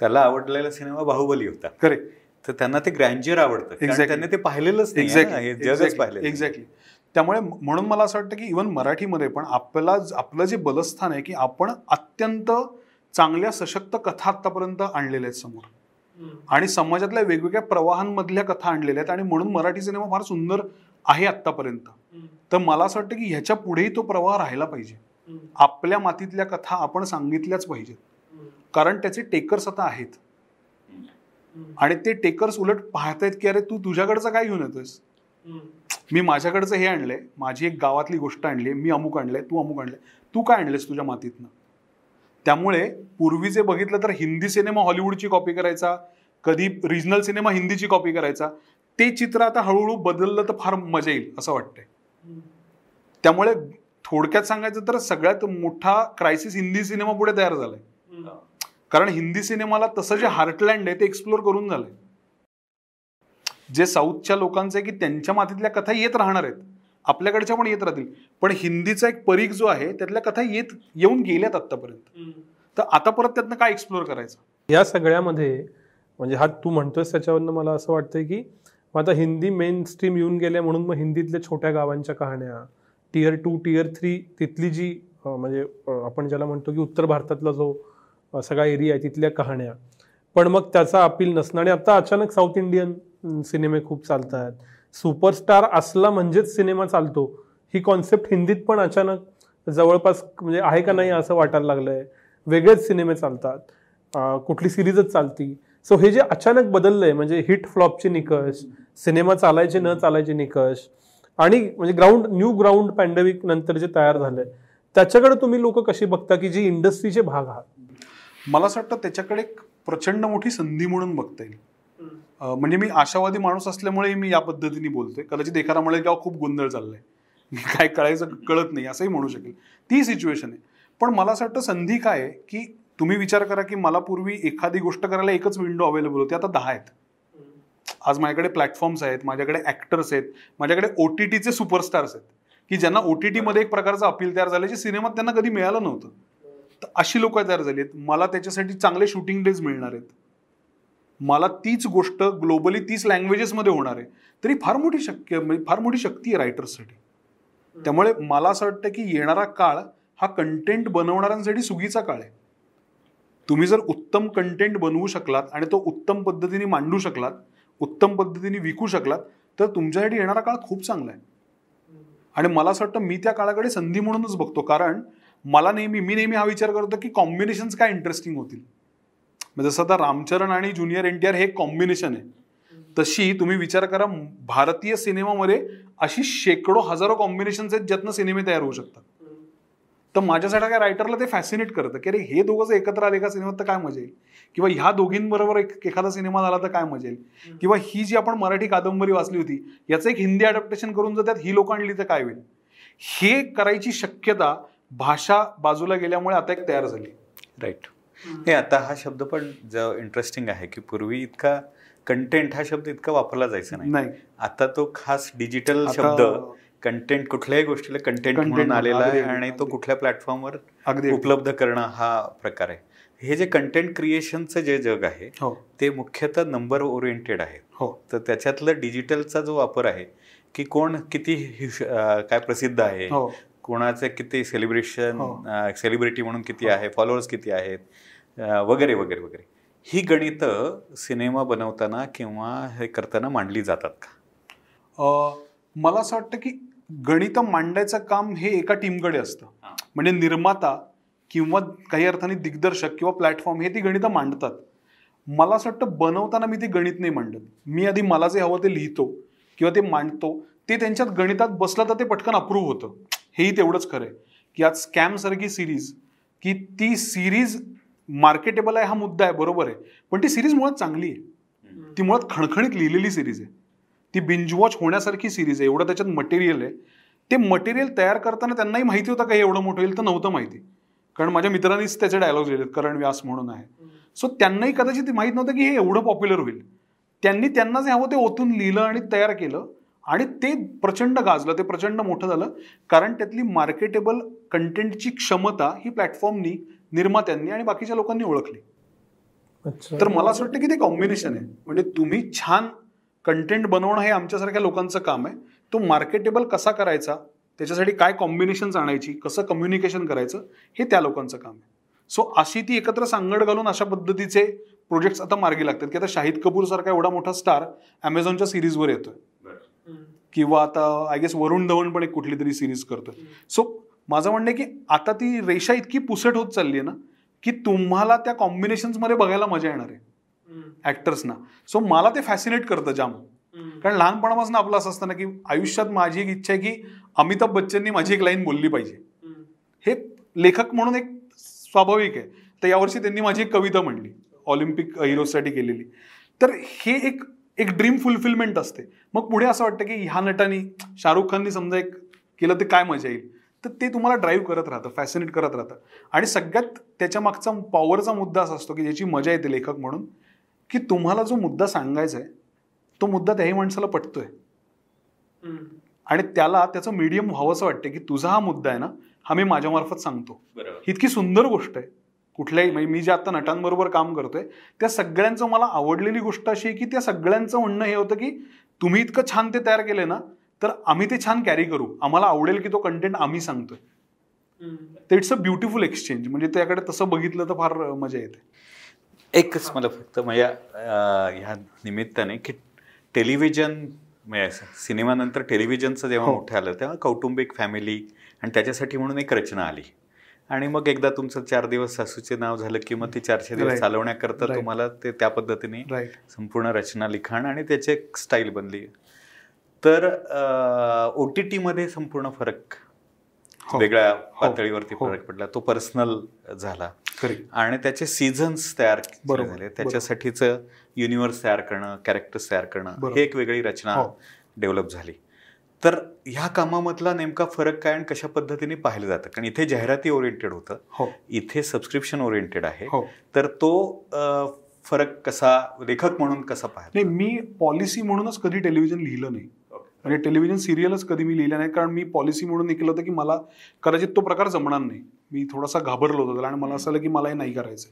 त्याला आवडलेला सिनेमा बाहुबली होता. करेक्ट तर त्यांना ते ग्रँज्युअर आवडतं. त्यांनी ते पाहिलेलंच हे जगच नाही. एक्झॅक्टली त्यामुळे म्हणून मला असं वाटतं की इवन मराठीमध्ये पण आपला आपलं जे बलस्थान आहे की आपण अत्यंत चांगल्या सशक्त कथा आत्तापर्यंत आणलेल्या आहेत समोर. आणि समाजातल्या वेगवेगळ्या प्रवाहांमधल्या कथा आणलेल्या आहेत आणि म्हणून मराठी सिनेमा फार सुंदर आहे आत्तापर्यंत. तर मला असं वाटतं की ह्याच्या पुढेही तो प्रवाह राहायला पाहिजे. आपल्या मातीतल्या कथा आपण सांगितल्याच पाहिजेत. कारण त्याचे टेकर्स आता आहेत. आणि ते टेकर्स उलट पाहतायत की अरे तू तुझ्याकडचं काय घेऊन येतोयस? मी माझ्याकडचं हे आणलंय. माझी एक गावातली गोष्ट आणली मी अमुक आणलंय तू अमुक आणलंय. तू काय आणलेस तुझ्या मातीतनं? त्यामुळे पूर्वी जे बघितलं तर हिंदी सिनेमा हॉलिवूडची कॉपी करायचा कधी रिजनल सिनेमा हिंदीची कॉपी करायचा ते चित्र आता हळूहळू बदललं तर फार मजा येईल असं वाटतंय. त्यामुळे थोडक्यात सांगायचं तर सगळ्यात मोठा क्रायसिस हिंदी सिनेमा पुढे तयार झालाय. कारण हिंदी सिनेमाला तसं जे हार्टलँड आहे ते एक्सप्लोर करून झालंय. जे साऊथच्या लोकांचं आहे की त्यांच्या मातीतल्या कथा येत राहणार आहेत. आपल्याकडच्या पण येत राहतील. पण हिंदीचा एक परीख जो आहे त्यातल्या कथा येत येऊन गेल्यात आतापर्यंत तर आता परत त्यातनं काय एक्सप्लोर करायचं? या सगळ्यामध्ये म्हणजे हा तू म्हणतोस त्याच्यावरनं मला असं वाटतंय की मग आता हिंदी मेन स्ट्रीम येऊन गेल्या म्हणून मग हिंदीतल्या छोट्या गावांच्या कहाण्या टियर टू टियर थ्री तिथली जी म्हणजे आपण ज्याला म्हणतो की उत्तर भारतातला जो सगळा एरिया आहे तिथल्या कहाण्या. पण मग त्याचा अपील नसणं आणि आता अचानक साऊथ इंडियन सिनेमे खूप चालत आहेत सुपरस्टार असला म्हणजेच सिनेमा चालतो. ही कॉन्सेप्ट हिंदीत पण अचानक जवळपास म्हणजे आहे का नाही असं वाटायला लागलं आहे वेगळेच सिनेमे चालतात. कुठली सिरीजच चालती. सो हे जे अचानक बदललं आहे म्हणजे हिट फ्लॉपचे निकष सिनेमा चालायचे न चालायचे निकष आणि म्हणजे ग्राउंड न्यू ग्राउंड पॅन्डेमिक नंतर जे तयार झालंय त्याच्याकडे तुम्ही लोक कशी बघता की जी इंडस्ट्रीचे भाग आहात? मला असं वाटतं त्याच्याकडे एक प्रचंड मोठी संधी म्हणून बघता येईल. म्हणजे मी आशावादी माणूस असल्यामुळे मी या पद्धतीने बोलतोय. कदाचित एखादा म्हणेल की खूप गोंधळ चाललाय. काय कळायचं कळत नाही असंही म्हणू शकेल. ती सिच्युएशन आहे. पण मला असं वाटतं संधी काय आहे की तुम्ही विचार करा की मला पूर्वी एखादी गोष्ट करायला एकच विंडो अवेलेबल होती आता दहा आहेत. आज माझ्याकडे प्लॅटफॉर्म्स आहेत माझ्याकडे ऍक्टर्स आहेत माझ्याकडे ओ टी टीचे सुपरस्टार्स आहेत. की ज्यांना ओ टी टीमध्ये एक प्रकारचं अपील तयार झालं जे सिनेमात त्यांना कधी मिळालं नव्हतं. तर अशी लोक तयार झाली आहेत. मला त्याच्यासाठी चांगले शूटिंग डेज मिळणार आहेत. मला तीच गोष्ट ग्लोबली तीच लँग्वेजेसमध्ये होणार आहे. तरी फार मोठी शक्य म्हणजे फार मोठी शक्ती आहे रायटर्ससाठी त्यामुळे मला असं वाटतं की येणारा काळ हा कंटेंट बनवणाऱ्यांसाठी सुगीचा काळ आहे. तुम्ही जर उत्तम कंटेंट बनवू शकलात आणि तो उत्तम पद्धतीने मांडू शकलात उत्तम पद्धतीने विकू शकलात तर तुमच्यासाठी येणारा काळ खूप चांगला आहे. आणि मला असं वाटतं मी त्या काळाकडे संधी म्हणूनच बघतो कारण मला नेहमी मी नेहमी हा विचार करतो की कॉम्बिनेशन्स काय इंटरेस्टिंग होतील. म्हणजे जसं आता रामचरण आणि ज्युनियर एन टी आर हे कॉम्बिनेशन आहे. तशी तुम्ही विचार करा भारतीय सिनेमामध्ये अशी शेकडो हजारो कॉम्बिनेशन्स आहेत ज्यातनं सिनेमे तयार होऊ शकतात. तर माझ्यासाठी काय रायटरला ते फॅसिनेट करतं की अरे हे दोघं जर एकत्र आले एका सिनेमात तर काय मजा येईल? किंवा ह्या दोघींबरोबर एक एखादा सिनेमा झाला तर काय मजा येईल किंवा ही जी आपण मराठी कादंबरी वाचली होती याचं एक हिंदी अडॅप्टेशन करून जर त्यात ही लोक आणली तर काय होईल? हे करायची शक्यता भाषा बाजूला गेल्यामुळे आता एक तयार झाली. राईट हे आता हा शब्द पण इंटरेस्टिंग आहे की पूर्वी इतका कंटेंट हा शब्द इतका वापरला जायचा नाही. नाही. आता तो खास डिजिटल शब्द कंटेंट कुठल्याही गोष्टीला कंटेंट म्हणून आलेला आहे आणि तो. कुठल्या प्लॅटफॉर्मवर अगदी. उपलब्ध करणं हा प्रकार आहे. हे जे कंटेंट क्रिएशनचं जे जग आहे हो. ते मुख्यतः नंबर ओरिएंटेड आहे. हो. तर त्याच्यातलं डिजिटलचा जो वापर आहे की कोण किती काय प्रसिद्ध आहे हो. कोणाचे किती सेलिब्रेशन हो. सेलिब्रिटी म्हणून किती आहे फॉलोअर्स किती आहेत वगैरे वगैरे वगैरे. ही गणितं सिनेमा बनवताना किंवा हे करताना मांडली जातात का? मला असं वाटतं की गणित मांडायचं काम हे एका टीमकडे असतं. हा. म्हणजे निर्माता किंवा काही अर्थाने दिग्दर्शक किंवा प्लॅटफॉर्म हे ती गणितं मांडतात. मला असं वाटतं बनवताना मी ते गणित नाही मांडत. मी आधी मला जे हवं ते लिहितो किंवा ते मांडतो. ते त्यांच्यात गणितात बसलं तर ते पटकन अप्रूव्ह होतं. हेही तेवढंच खरं आहे. की आज स्कॅमसारखी सिरीज की ती सिरीज मार्केटेबल आहे हा मुद्दा आहे बरोबर आहे. पण ती सिरीज मुळात चांगली आहे. ती मुळात खणखणीत लिहिलेली सिरीज आहे. ती बिंज वॉच होण्यासारखी सिरीज आहे. एवढं त्याच्यात मटेरियल आहे. ते मटेरियल तयार करताना त्यांनाही माहिती होतं का हे एवढं मोठं होईल? तर नव्हतं माहिती. कारण माझ्या मित्रांनीच त्याचे डायलॉग लिहिलेत करण व्यास म्हणून आहे. सो त्यांनाही कदाचित माहीत नव्हतं की हे एवढं पॉप्युलर होईल. त्यांनी त्यांना जे हवं ते ओतून लिहिलं आणि तयार केलं आणि ते प्रचंड गाजलं. ते प्रचंड मोठं झालं. कारण त्यातली मार्केटेबल कंटेंटची क्षमता ही प्लॅटफॉर्मनी निर्मात्यांनी आणि बाकीच्या लोकांनी ओळखली. तर मला असं वाटतं की ते कॉम्बिनेशन आहे. म्हणजे तुम्ही छान कंटेंट बनवणं हे आमच्यासारख्या लोकांचं काम आहे. तो मार्केटेबल कसा करायचा? त्याच्यासाठी काय कॉम्बिनेशन्स आणायची कसं कम्युनिकेशन करायचं हे त्या लोकांचं काम आहे. सो अशी ती एकत्र सांगड घालून अशा पद्धतीचे प्रोजेक्ट्स आता मार्गी लागतात. की आता शाहिद कपूर सारखा एवढा मोठा स्टार अमेझॉनच्या सिरीजवर येतोय. किंवा आता आय गेस वरुण धवन पण एक कुठली तरी सिरीज करतोय. सो माझं म्हणणं आहे की आता ती रेषा इतकी पुसट होत चालली आहे ना की तुम्हाला त्या कॉम्बिनेशन्समध्ये बघायला मजा येणार आहे. ऍक्टर्सना सो मला ते फॅसिनेट करतं जाम. कारण लहानपणापासून आपलं असं असतं ना की आयुष्यात माझी एक इच्छा आहे की अमिताभ बच्चननी माझी एक लाईन बोलली पाहिजे. हे लेखक म्हणून एक स्वाभाविक आहे. तर यावर्षी त्यांनी माझी एक कविता म्हणली ऑलिम्पिक हिरोसाठी केलेली. तर हे एक एक ड्रीम फुलफिलमेंट असते. मग पुढे असं वाटतं की ह्या नटाने शाहरुख खाननी समजा एक केलं ते काय मजा येईल? तर ते तुम्हाला ड्राईव्ह करत राहतं फॅसिनेट करत राहतं. आणि सगळ्यात त्याच्या मागचा पॉवरचा मुद्दा असा असतो की ज्याची मजा येते लेखक म्हणून की तुम्हाला जो मुद्दा सांगायचा आहे तो मुद्दा त्याही माणसाला पटतोय. आणि त्याला त्याचं मीडियम व्हावंसं वाटतं की तुझा हा मुद्दा आहे ना हा मी माझ्यामार्फत सांगतो. ही इतकी सुंदर गोष्ट आहे. कुठल्याही म्हणजे मी जे आता नटांबरोबर काम करतोय त्या सगळ्यांचं मला आवडलेली गोष्ट अशी आहे की त्या सगळ्यांचं म्हणणं हे होतं की तुम्ही इतकं छान ते तयार केले ना तर आम्ही ते छान कॅरी करू. आम्हाला आवडेल की तो कंटेंट आम्ही सांगतोय. तर इट्स अ ब्युटिफुल एक्सचेंज म्हणजे त्याकडे तसं बघितलं तर फार मजा येते. एकच मला फक्त माझ्या अं, ह्या निमित्ताने की टेलिव्हिजन म्हणजे सिनेमानंतर टेलिव्हिजनचं जेव्हा हो. मोठं आलं तेव्हा कौटुंबिक फॅमिली आणि त्याच्यासाठी म्हणून एक रचना आली आणि मग एकदा तुमचं चार दिवस सासूचे नाव झालं की मग ती चारशे दिवस. चालवण्याकरता. तुम्हाला ते त्या पद्धतीने संपूर्ण रचना लिखाण आणि त्याची एक स्टाईल बनली तर ओ टी टीमध्ये संपूर्ण फरक हो. वेगळ्या पातळीवरती हो. फरक पडला तो पर्सनल झाला आणि त्याचे सीझन्स तयार झाले त्याच्यासाठीचं युनिव्हर्स तयार करणं कॅरेक्टर्स तयार करणं. हे एक वेगळी रचना हो. डेव्हलप झाली. तर ह्या कामामधला नेमका फरक काय आणि कशा पद्धतीने पाहिलं जातं? कारण इथे जाहिराती ओरिएंटेड होतं. हो. इथे सबस्क्रिप्शन ओरिएंटेड आहे. हो. तर तो फरक कसा लेखक म्हणून कसा पाहिला नाही मी पॉलिसी म्हणूनच कधी टेलिव्हिजन लिहिलं नाही. म्हणजे टेलिव्हिजन सिरियलच कधी मी लिहिलं नाही. कारण मी पॉलिसी म्हणून केलं होतं की मला कदाचित तो प्रकार जमणार नाही. मी थोडासा घाबरलो होतो त्याला आणि मला असं आलं की मला हे नाही करायचं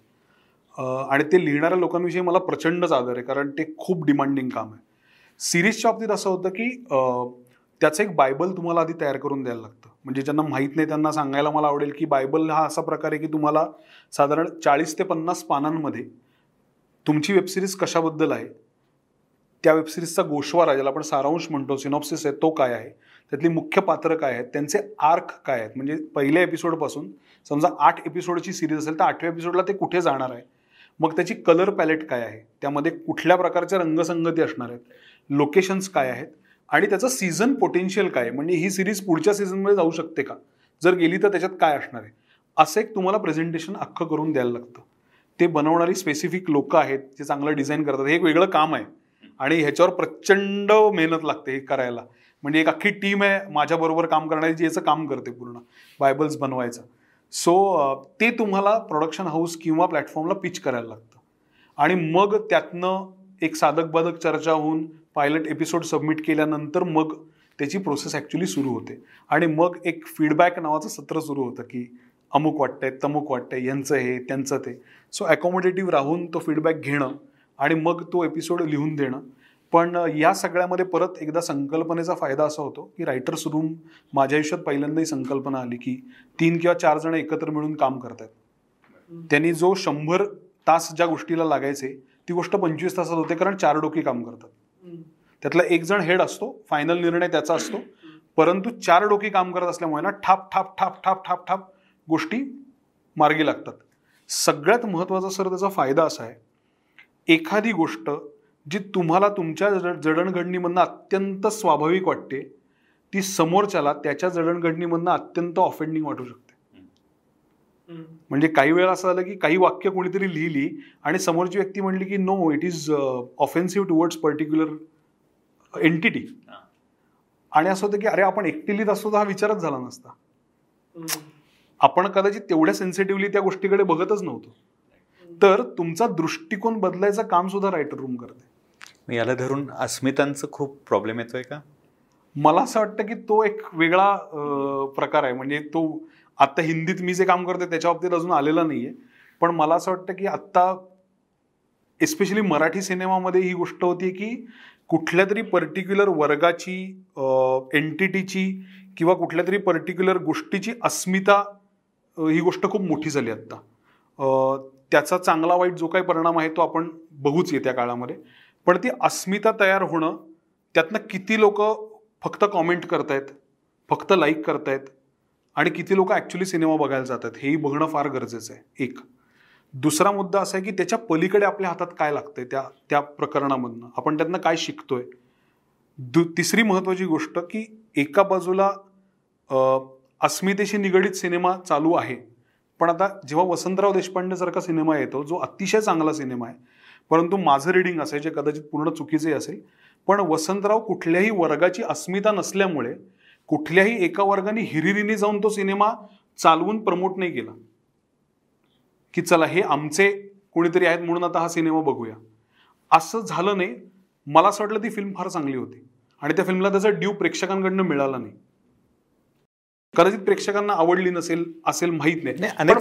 आणि ते लिहिणाऱ्या लोकांविषयी मला प्रचंडच आदर आहे कारण ते खूप डिमांडिंग काम आहे. सिरीजच्या बाबतीत असं होतं की त्याचं एक बायबल तुम्हाला आधी तयार करून द्यायला लागतं. म्हणजे ज्यांना माहीत नाही त्यांना सांगायला मला आवडेल की बायबल हा असा प्रकार आहे की तुम्हाला साधारण चाळीस ते पन्नास पानांमध्ये तुमची वेबसिरीज कशाबद्दल आहे त्या वेबसिरीजचा गोशवारा ज्याला आपण सारांश म्हणतो सिनॉप्सिस आहे तो काय आहे त्यातली मुख्य पात्र काय आहेत त्यांचे आर्क काय आहेत. म्हणजे पहिल्या एपिसोडपासून समजा आठ एपिसोडची सिरीज असेल तर आठव्या एपिसोडला ते कुठे जाणार आहे? मग त्याची कलर पॅलेट काय आहे? त्यामध्ये कुठल्या प्रकारच्या रंगसंगती असणार आहेत? लोकेशन्स काय आहेत? आणि त्याचं सीझन पोटेन्शियल काय आहे? म्हणजे ही सिरीज पुढच्या सीझनमध्ये जाऊ शकते का? जर गेली तर त्याच्यात काय असणार आहे? असं एक तुम्हाला प्रेझेंटेशन अख्खं करून द्यायला लागतं. ते बनवणारी स्पेसिफिक लोक आहेत जे चांगलं डिझाईन करतात. हे एक वेगळं काम आहे. आणि ह्याच्यावर प्रचंड मेहनत लागते हे करायला. म्हणजे एक अख्खी टीम आहे माझ्याबरोबर काम करणारी जी याचं काम करते पूर्ण. बायबल्स बनवायचं. सो ते तुम्हाला प्रोडक्शन हाऊस किंवा प्लॅटफॉर्मला पिच करायला लागतं. आणि मग त्यातनं एक साधक बाधक चर्चा होऊन पायलट एपिसोड सबमिट केल्यानंतर मग त्याची प्रोसेस ॲक्च्युली सुरू होते. आणि मग एक फीडबॅक नावाचं सत्र सुरू होतं की अमुक वाटतंय तमुक वाटतंय यांचं हे त्यांचं ते. सो ॲकॉमोडेटिव्ह राहून तो फीडबॅक घेणं आणि मग तो एपिसोड लिहून देणं. पण या सगळ्यामध्ये परत एकदा संकल्पनेचा फायदा असा होतो की रायटर्स रूम माझ्या आयुष्यात पहिल्यांदा ही संकल्पना आली की तीन किंवा चार जण एकत्र मिळून काम करतात त्यांनी जो शंभर तास ज्या गोष्टीला लागायचे ती गोष्ट पंचवीस तासात होते कारण चार डोकी काम करतात. त्यातला एक जण हेड असतो फायनल निर्णय त्याचा असतो. परंतु चार डोकी काम करत असल्यामुळे ना ठाप ठाप ठाप ठाप ठाप ठाप गोष्टी मार्गी लागतात. सगळ्यात महत्त्वाचा सर त्याचा फायदा असा आहे एखादी गोष्ट जी तुम्हाला तुमच्या जड- जडणघडणीमधनं अत्यंत स्वाभाविक वाटते ती समोरच्याला त्याच्या जडणघडणीमधनं अत्यंत ऑफेंडिंग वाटू शकते. म्हणजे काही वेळा असं झालं की काही वाक्य कोणीतरी लिहिली आणि समोरची व्यक्ती म्हणली की no it is offensive towards particular entity. आणि असं होतं की अरे आपण एकटी लिहित असतो तर हा विचारच झाला नसता. आपण कदाचित तेवढ्या सेन्सिटिव्हली त्या गोष्टीकडे बघतच नव्हतो. तर तुमचा दृष्टिकोन बदलायचं काम सुद्धा रायटर रूम करते. याला धरून अस्मितांचं खूप प्रॉब्लेम येतोय का? मला असं वाटतं की तो एक वेगळा प्रकार आहे. म्हणजे तो आत्ता हिंदीत मी जे काम करते त्याच्या बाबतीत अजून आलेला नाहीये. पण मला असं वाटतं की आत्ता एस्पेशली मराठी सिनेमामध्ये ही गोष्ट होती की कुठल्या तरी पर्टिक्युलर वर्गाची एंटिटीची किंवा कुठल्या तरी पर्टिक्युलर गोष्टीची अस्मिता ही गोष्ट खूप मोठी झाली आत्ता त्याचा चांगला वाईट जो काही परिणाम आहे तो आपण बघूच येत्या काळामध्ये. पण ती अस्मिता तयार होणं त्यातनं किती लोक फक्त कॉमेंट करतायत फक्त लाईक करतायत आणि किती लोक ॲक्च्युली सिनेमा बघायला जातात हेही बघणं फार गरजेचं आहे एक. दुसरा मुद्दा असा आहे की त्याच्या पलीकडे आपल्या हातात काय लागतंय त्या त्या प्रकरणामधनं? आपण त्यातनं काय शिकतोय? दु तिसरी महत्त्वाची गोष्ट की एका बाजूला अस्मितेशी निगडीत सिनेमा चालू आहे पण आता जेव्हा वसंतराव देशपांडेसारखा सिनेमा येतो जो अतिशय चांगला सिनेमा आहे परंतु माझं रिडिंग असायचे जे कदाचित पूर्ण चुकीचे असेल पण वसंतराव कुठल्याही वर्गाची अस्मिता नसल्यामुळे कुठल्याही एका वर्गाने हिरिरीने जाऊन तो सिनेमा चालवून प्रमोट नाही केला. की चला हे आमचे कोणीतरी आहेत म्हणून आता हा सिनेमा बघूया. असं झालं नाही. मला असं वाटलं ती फिल्म फार चांगली होती. आणि त्या फिल्मला त्याचा ड्यू प्रेक्षकांकडनं मिळाला नाही. कदाचित प्रेक्षकांना आवडली नसेल असेल माहीत नाही, नाही अनेक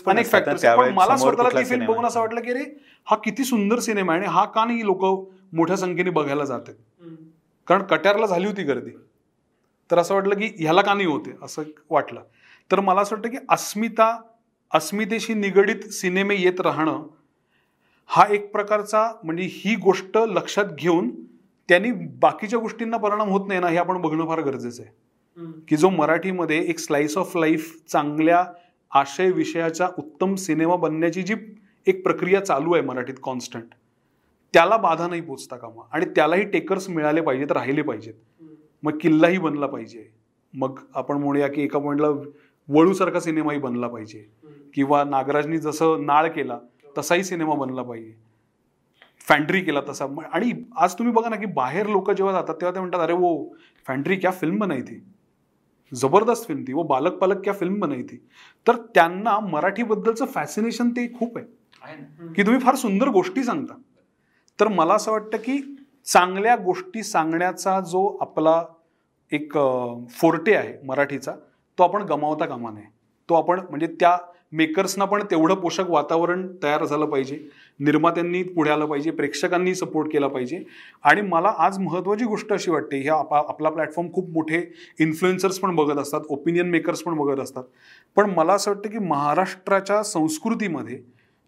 पण अनेक फॅक्टर्स पण मला स्वतःला ती फिल्म बघून असं. वाटलं की अरे हा किती सुंदर सिनेमा आहे आणि हा का नाही लोक मोठ्या संख्येने बघायला जातात कारण कट्यारला झाली होती गर्दी. तर असं वाटलं की ह्याला का नाही होते? असं वाटलं. तर मला असं वाटतं की अस्मिता अस्मितेशी निगडीत सिनेमे येत राहणं हा एक प्रकारचा म्हणजे ही गोष्ट लक्षात घेऊन त्यांनी बाकीच्या गोष्टींना परिणाम होत नाही ना हे आपण बघणं फार गरजेचं आहे. की जो मराठीमध्ये एक स्लाइस ऑफ लाईफ चांगल्या आशय विषयाचा उत्तम सिनेमा बनण्याची जी एक प्रक्रिया चालू आहे मराठीत कॉन्स्टंट त्याला बाधा नाही पोचता कामा. आणि त्यालाही टेकर्स मिळाले पाहिजेत राहिले पाहिजेत. मग किल्लाही बनला पाहिजे. मग आपण म्हणूया की एका पॉईंटला वळूसारखा सिनेमाही बनला पाहिजे. किंवा नागराजनी जसं नाळ केला तसाही सिनेमा बनला पाहिजे. फॅन्ड्री केला तसा. आणि आज तुम्ही बघा ना की बाहेर लोक जेव्हा जातात तेव्हा ते म्हणतात अरे वो फॅन्ड्री क्या फिल्म बनाई थी? जबरदस्त फिल्म थी वो बालक पालक क्या फिल्म बनाई थी. तर त्यांना मराठीबद्दलचं फॅसिनेशन ते खूप आहे. की तुम्ही फार सुंदर गोष्टी सांगता. तर मला असं वाटतं की चांगल्या गोष्टी सांगण्याचा जो आपला एक फोर्टे आहे मराठीचा तो आपण गमावता कामा नये. तो आपण म्हणजे त्या मेकर्सना पण तेवढं पोषक वातावरण तयार झालं पाहिजे. निर्मात्यांनी पुढे आलं पाहिजे प्रेक्षकांनी सपोर्ट केला पाहिजे. आणि मला आज महत्त्वाची गोष्ट अशी वाटते ह्या आपा आपला प्लॅटफॉर्म खूप मोठे इन्फ्लुएन्सर्स पण बघत असतात ओपिनियन मेकर्स पण बघत असतात. पण मला असं वाटतं की महाराष्ट्राच्या संस्कृतीमध्ये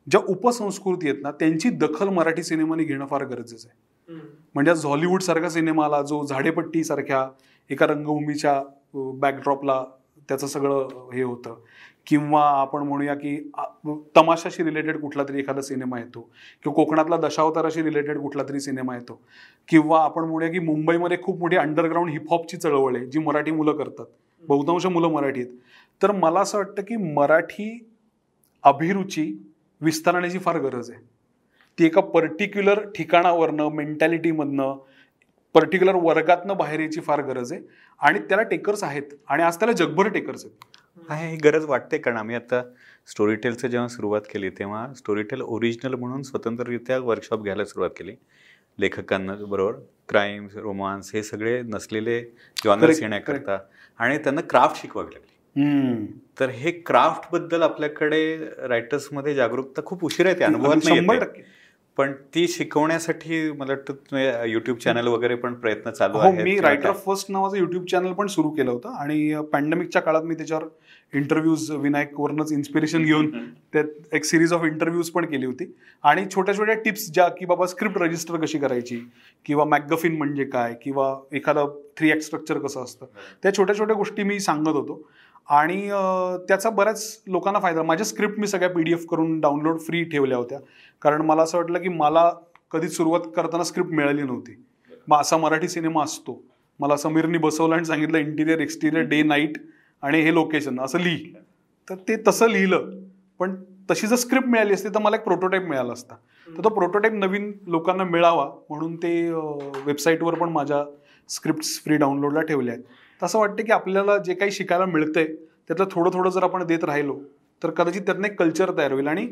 ज्या उपसंस्कृती आहेत ना त्यांची दखल मराठी सिनेमाने घेणं फार गरजेचं आहे. म्हणजे आज हॉलिवूड सारखा सिनेमा आला जो झाडेपट्टी सारख्या एका रंगभूमीच्या बॅकड्रॉपला त्याचं सगळं हे होतं. किंवा आपण म्हणूया की तमाशाशी रिलेटेड कुठला तरी एखादा सिनेमा येतो. किंवा कोकणातला दशावताराशी रिलेटेड कुठला तरी सिनेमा येतो. किंवा आपण म्हणूया की मुंबईमध्ये खूप मोठी अंडरग्राऊंड हिपहॉपची चळवळ आहे जी मराठी मुलं करतात. बहुतांश मुलं मराठी आहेत तर मला असं वाटतं की मराठी अभिरुची विस्तारण्याची फार गरज आहे. ती एका पर्टिक्युलर ठिकाणावरनं मेंटॅलिटीमधनं पर्टिक्युलर वर्गातनं बाहेर यायची फार गरज आहे. आणि त्याला टेकर्स आहेत. आणि आज त्याला जगभर टेकर्स आहेत. आहे ही गरज वाटते कारण आम्ही आता स्टोरीटेलचं जेव्हा सुरुवात केली तेव्हा स्टोरीटेल ओरिजिनल म्हणून स्वतंत्ररित्या वर्कशॉप घ्यायला सुरुवात केली. लेखकांना बरोबर क्राईम रोमांस हे सगळे नसलेले जॉनर्स येण्याकरता आणि त्यांना क्राफ्ट शिकवावी लागली. तर हे क्राफ्टबद्दल आपल्याकडे रायटर्समध्ये जागरूकता खूप उशिरा येते अनुभवात नाही पण ती शिकवण्यासाठी मला वाटतं युट्यूब चॅनल वगैरे पण प्रयत्न चालू हो आहेत मी रायटर? फर्स्ट नावाचं युट्यूब चॅनल पण सुरू केलं होतं आणि पॅन्डेमिकच्या काळात मी त्याच्यावर इंटरव्ह्यूज विनायकवरनंच इन्स्पिरेशन घेऊन त्यात एक सिरीज ऑफ इंटरव्ह्यूज पण केली होती. आणि छोट्या छोट्या टिप्स ज्या की बाबा स्क्रिप्ट रजिस्टर कशी करायची किंवा मॅगफिन म्हणजे काय किंवा एखादं थ्री ॲक्ट स्ट्रक्चर कसं असतं त्या छोट्या छोट्या गोष्टी मी सांगत होतो. आणि त्याचा बऱ्याच लोकांना फायदा माझ्या स्क्रिप्ट मी सगळ्या पी डी एफ करून डाउनलोड फ्री ठेवल्या होत्या. कारण मला असं वाटलं की मला कधीच सुरुवात करताना स्क्रिप्ट मिळाली नव्हती. मग असा मराठी सिनेमा असतो. मला समीरनी बसवलं आणि सांगितलं इंटिरियर एक्सटिरियर डे नाईट आणि हे लोकेशन असं लिही. तर ते तसं लिहिलं. पण तशी जर स्क्रिप्ट मिळाली असती तर मला एक प्रोटोटाईप मिळाला असता. तर तो प्रोटोटाईप नवीन लोकांना मिळावा म्हणून ते वेबसाईटवर पण माझ्या स्क्रिप्ट्स फ्री डाउनलोडला ठेवल्या आहेत. तसं वाटतं की आपल्याला जे काही शिकायला मिळतंय त्यातलं थोडं थोडं जर आपण देत राहिलो तर कदाचित त्यातनं एक कल्चर तयार होईल. आणि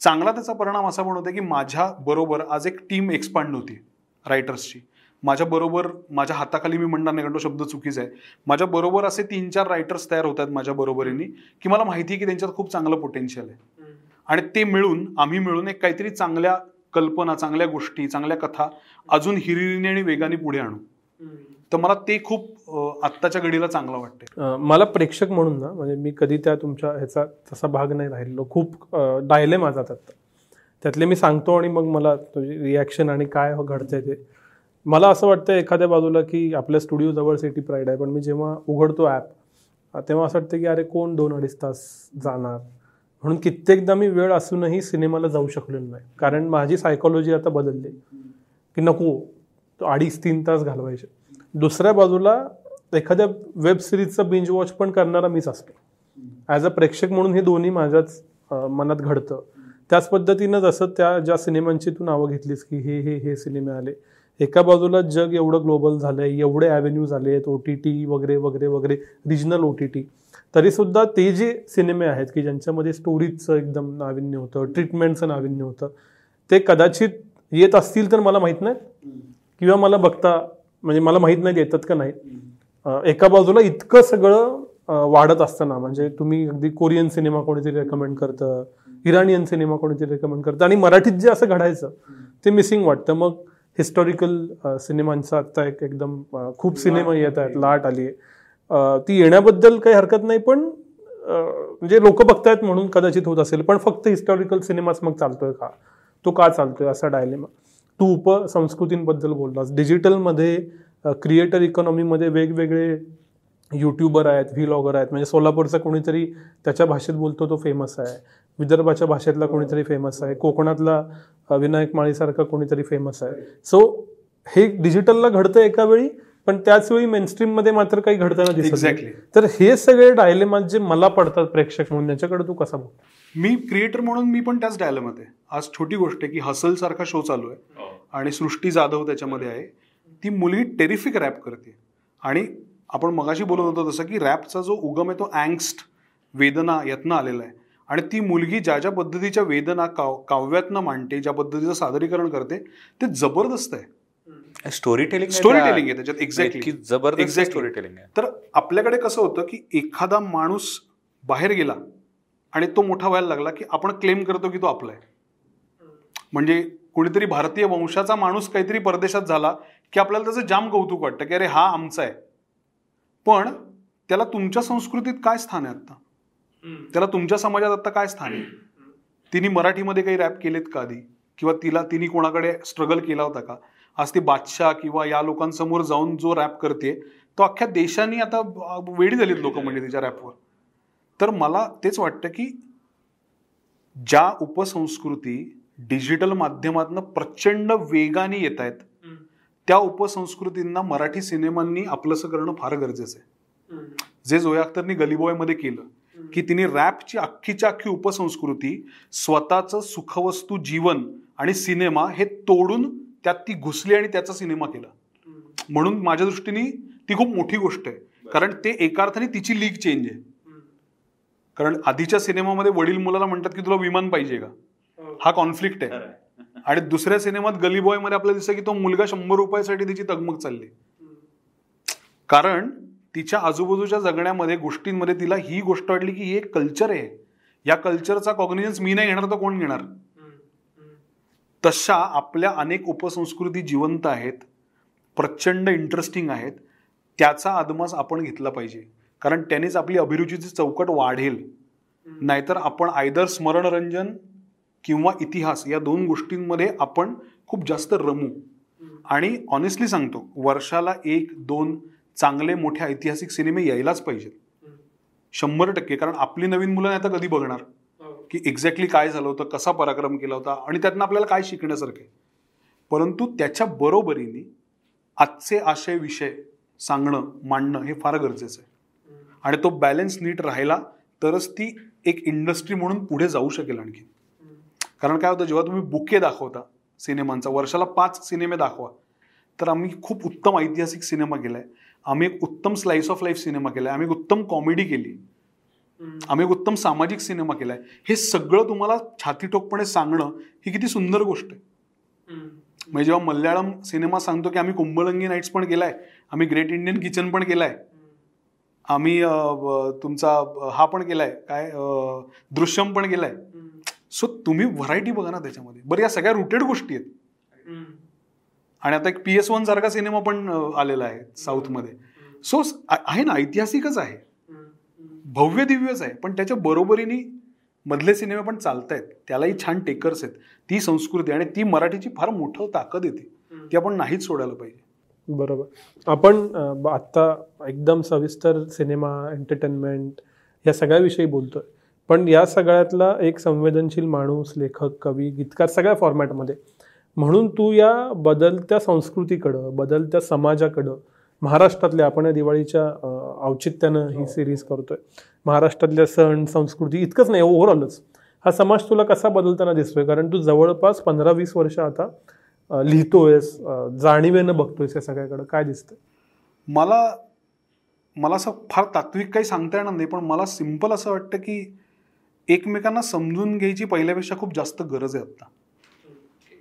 चांगला त्याचा परिणाम असा पण होता की माझ्या बरोबर आज एक टीम एक्सपांड होती रायटर्सची माझ्या बरोबर माझ्या हाताखाली मी म्हणणार नाही कारण तो शब्द चुकीचा आहे. माझ्या बरोबर असे तीन चार रायटर्स तयार होत आहेत माझ्या बरोबरीने की मला माहिती आहे की त्यांच्यात खूप चांगलं पोटेन्शियल आहे. आणि ते मिळून आम्ही मिळून एक काहीतरी चांगल्या कल्पना चांगल्या गोष्टी चांगल्या कथा अजून हिरिरीने आणि वेगाने पुढे आणू. तर मला ते खूप आत्ताच्या घडीला चांगलं वाटतंय. अं, मला प्रेक्षक म्हणून ना म्हणजे मी कधी त्या तुमच्या ह्याचा तसा भाग नाही राहिलो खूप डायले माझा त्यात त्यातले मी सांगतो आणि मग मला रिॲक्शन आणि काय घडतंय ते मला असं वाटतं एखाद्या बाजूला की आपल्या स्टुडिओजवळ सिटी प्राईड आहे पण मी जेव्हा उघडतो ॲप तेव्हा असं वाटतं की अरे कोण दोन अडीच तास जाणार? म्हणून कित्येकदा मी वेळ असूनही सिनेमाला जाऊ शकलेलो नाही. कारण माझी सायकोलॉजी आता बदलली. की नको तो अडीच तीन तास घालवायचे. दुसऱ्या बाजूला एखाद्या वेब सिरीजचा बिंज वॉच पण करणारा मीच असतो. ॲज अ प्रेक्षक म्हणून हे दोन्ही माझ्याच मनात घडतं. त्याच पद्धतीनं जसं त्या ज्या सिनेमांची तू नावं घेतलीस की हे हे हे सिनेमे आले एका बाजूला जग एवढं ग्लोबल झालं आहे एवढे ॲव्हेन्यूज झाले आहेत ओ टी टी वगैरे वगैरे वगैरे रिजनल ओ टी टी तरीसुद्धा ते जे सिनेमे आहेत की ज्यांच्यामध्ये स्टोरीजचं एकदम नाविन्य होतं ट्रीटमेंटचं नाविन्य होतं ते कदाचित येत असतील तर मला माहीत नाही किंवा मला बघता म्हणजे मला माहीत नाही येतात का नाही एका बाजूला इतकं सगळं वाढत असताना म्हणजे तुम्ही अगदी कोरियन सिनेमा कोणीतरी रेकमेंड करतं इराणियन सिनेमा कोणीतरी रेकमेंड करतं आणि मराठीत जे असं घडायचं ते मिसिंग वाटतं. मग हिस्टॉरिकल सिनेमांचा आता एक एकदम अं, खूप सिनेमा येत आहेत लाट आली आहे. ती येण्याबद्दल काही हरकत नाही पण म्हणजे लोक बघतायत म्हणून कदाचित होत असेल पण फक्त हिस्टॉरिकल सिनेमाच मग चालतोय का? तो का चालतोय? असा डायलेमा तू उपसंस्कृतींबद्दल बोललास. डिजिटलमध्ये क्रिएटर इकॉनॉमीमध्ये वेगवेगळे युट्यूबर आहेत व्हिलॉगर आहेत. म्हणजे सोलापूरचा कोणीतरी त्याच्या भाषेत बोलतो तो फेमस आहे. विदर्भाच्या भाषेतला कोणीतरी फेमस आहे. कोकणातला विनायक माळीसारखा कोणीतरी फेमस आहे. सो हे डिजिटलला घडतं एका वेळी पण त्याच वेळी मेनस्ट्रीममध्ये मात्र काही घडताना दिसत नाही. Exactly. तर हे सगळे डायलेमा जे मला पडतात प्रेक्षक म्हणून त्याच्याकडे तू कसा बघ मी क्रिएटर म्हणून मी पण त्याच डायलमध्ये आज छोटी गोष्ट आहे की हसल सारखा शो चालू आहे. आणि सृष्टी जाधव त्याच्यामध्ये आहे. ती मुलगी टेरिफिक रॅप करते. आणि आपण मगाशी बोलत होतो तसं की रॅपचा जो उगम आहे तो अँगस्ट वेदना यातनं आलेला आहे. आणि ती मुलगी ज्या ज्या पद्धतीच्या वेदना काव काव्यातनं मांडते ज्या पद्धतीचं सादरीकरण करते ते जबरदस्त आहे. स्टोरी टेलिंग स्टोरी टेलिंग आहे त्याच्यात एक्झॅक्टली जबरदस्त Exactly. स्टोरी टेलिंग आहे. तर आपल्याकडे कसं होतं की एखादा माणूस बाहेर गेला आणि तो मोठा व्हायला लागला की आपण क्लेम करतो की तो आपला आहे. म्हणजे कोणीतरी भारतीय वंशाचा माणूस काहीतरी परदेशात झाला की आपल्याला त्याचं जाम कौतुक वाटतं की अरे हा आमचा आहे. पण त्याला तुमच्या संस्कृतीत काय स्थान आहे आता त्याला तुमच्या समाजात आता काय स्थान आहे? तिने मराठीमध्ये काही रॅप केलेत का आधी? किंवा तिला तिने कोणाकडे स्ट्रगल केला होता का? आज ती बादशाह किंवा या लोकांसमोर जाऊन जो रॅप करते तो अख्ख्या देशांनी आता वेडी झालीत लोक म्हणजे तिच्या रॅपवर तर मला तेच वाटतं की ज्या उपसंस्कृती डिजिटल माध्यमातून प्रचंड वेगाने येत आहेत त्या उपसंस्कृतींना मराठी सिनेमांनी आपलंसं करणं फार गरजेचं आहे. जे जोया अख्तरनी गलीबॉयमध्ये केलं की तिने रॅपची अख्खीच्या अख्खी उपसंस्कृती स्वतःचं सुखवस्तू जीवन आणि सिनेमा हे तोडून त्यात ती घुसली आणि त्याचा सिनेमा केला. म्हणून माझ्या दृष्टीने ती खूप मोठी गोष्ट आहे. कारण ते एका अर्थाने तिची लीग चेंज आहे. कारण आधीच्या सिनेमामध्ये वडील मुलाला म्हणतात की तुला विमान पाहिजे का? हा कॉन्फ्लिक्ट आहे. आणि दुसऱ्या सिनेमात गली बॉयमध्ये आपल्याला दिसतं की तो मुलगा शंभर रुपयासाठी तिची तगमग चालली कारण तिच्या आजूबाजूच्या जगण्यामध्ये गोष्टींमध्ये तिला ही गोष्ट वाटली की ही एक कल्चर आहे. या कल्चरचा कॉग्निजन्स मी नाही घेणार तर कोण घेणार? तशा आपल्या अनेक उपसंस्कृती जिवंत आहेत प्रचंड इंटरेस्टिंग आहेत त्याचा अदमास आपण घेतला पाहिजे. कारण त्यानेच आपली अभिरुचीची चौकट वाढेल. नाहीतर आपण आयदर स्मरणरंजन किंवा इतिहास या दोन गोष्टींमध्ये आपण खूप जास्त रमू. आणि ऑनेस्टली सांगतो वर्षाला एक दोन चांगले मोठे ऐतिहासिक सिनेमे यायलाच पाहिजेत. शंभर टक्के. कारण आपली नवीन मुलं आता कधी बघणार? की एक्झॅक्टली काय झालं होतं कसा पराक्रम केला होता आणि त्यातनं आपल्याला काय शिकण्यासारखं आहे? परंतु त्याच्या बरोबरीने आजचे आशय विषय सांगणं मांडणं हे फार गरजेचं आहे. आणि तो बॅलन्स नीट राहिला तरच ती एक इंडस्ट्री म्हणून पुढे जाऊ शकेल आणखी. कारण काय होतं जेव्हा तुम्ही बुके दाखवता सिनेमांचा वर्षाला पाच सिनेमे दाखवा तर आम्ही खूप उत्तम ऐतिहासिक सिनेमा केलाय. आम्ही एक उत्तम स्लाइस ऑफ लाईफ सिनेमा केलाय. आम्ही एक उत्तम कॉमेडी केली. आम्ही एक उत्तम सामाजिक सिनेमा केलाय. हे सगळं तुम्हाला छातीटोकपणे सांगणं ही किती सुंदर गोष्ट आहे. म्हणजे जेव्हा मल्याळम सिनेमा सांगतो की आम्ही कुंभलंगी नाईट्स पण केलाय आम्ही ग्रेट इंडियन किचन पण केलाय आम्ही तुमचा हा पण केलाय काय दृश्यम पण केलाय. सो तुम्ही व्हरायटी बघा ना त्याच्यामध्ये. बरं या सगळ्या रुटेड गोष्टी आहेत. आणि आता एक पी एस वन सारखा सिनेमा पण आलेला आहे साऊथमध्ये. सो आहे ना ऐतिहासिकच आहे. भव्य दिव्यच आहे. पण त्याच्या बरोबरीने मधले सिनेमे पण चालत आहेत त्यालाही छान टेकर्स आहेत. ती संस्कृती आणि ती मराठीची फार मोठं ताकद येते. ती आपण नाहीच सोडायला पाहिजे. बरोबर. आपण आत्ता एकदम सविस्तर सिनेमा एंटरटेनमेंट या सगळ्याविषयी बोलतोय. पण या सगळ्यातला एक संवेदनशील माणूस लेखक कवी गीतकार सगळ्या फॉर्मॅटमध्ये म्हणून तू या बदलत्या संस्कृतीकडं बदलत्या समाजाकडं महाराष्ट्रातल्या आपण या दिवाळीच्या औचित्यानं ही सिरीज करतोय. महाराष्ट्रातल्या सण संस्कृती इतकंच नाही ओव्हरऑलच हा समाज तुला कसा बदलताना दिसतोय? कारण तू जवळपास पंधरा वीस वर्ष आता लिहितोयस जाणीवेनं बघतोयस या सगळ्याकडं. काय दिसतंय? मला मला असं फार तात्विक काही सांगता येणार नाही पण मला सिंपल असं वाटतं की एकमेकांना समजून घ्यायची पहिल्यापेक्षा खूप जास्त गरज आहे आत्ता.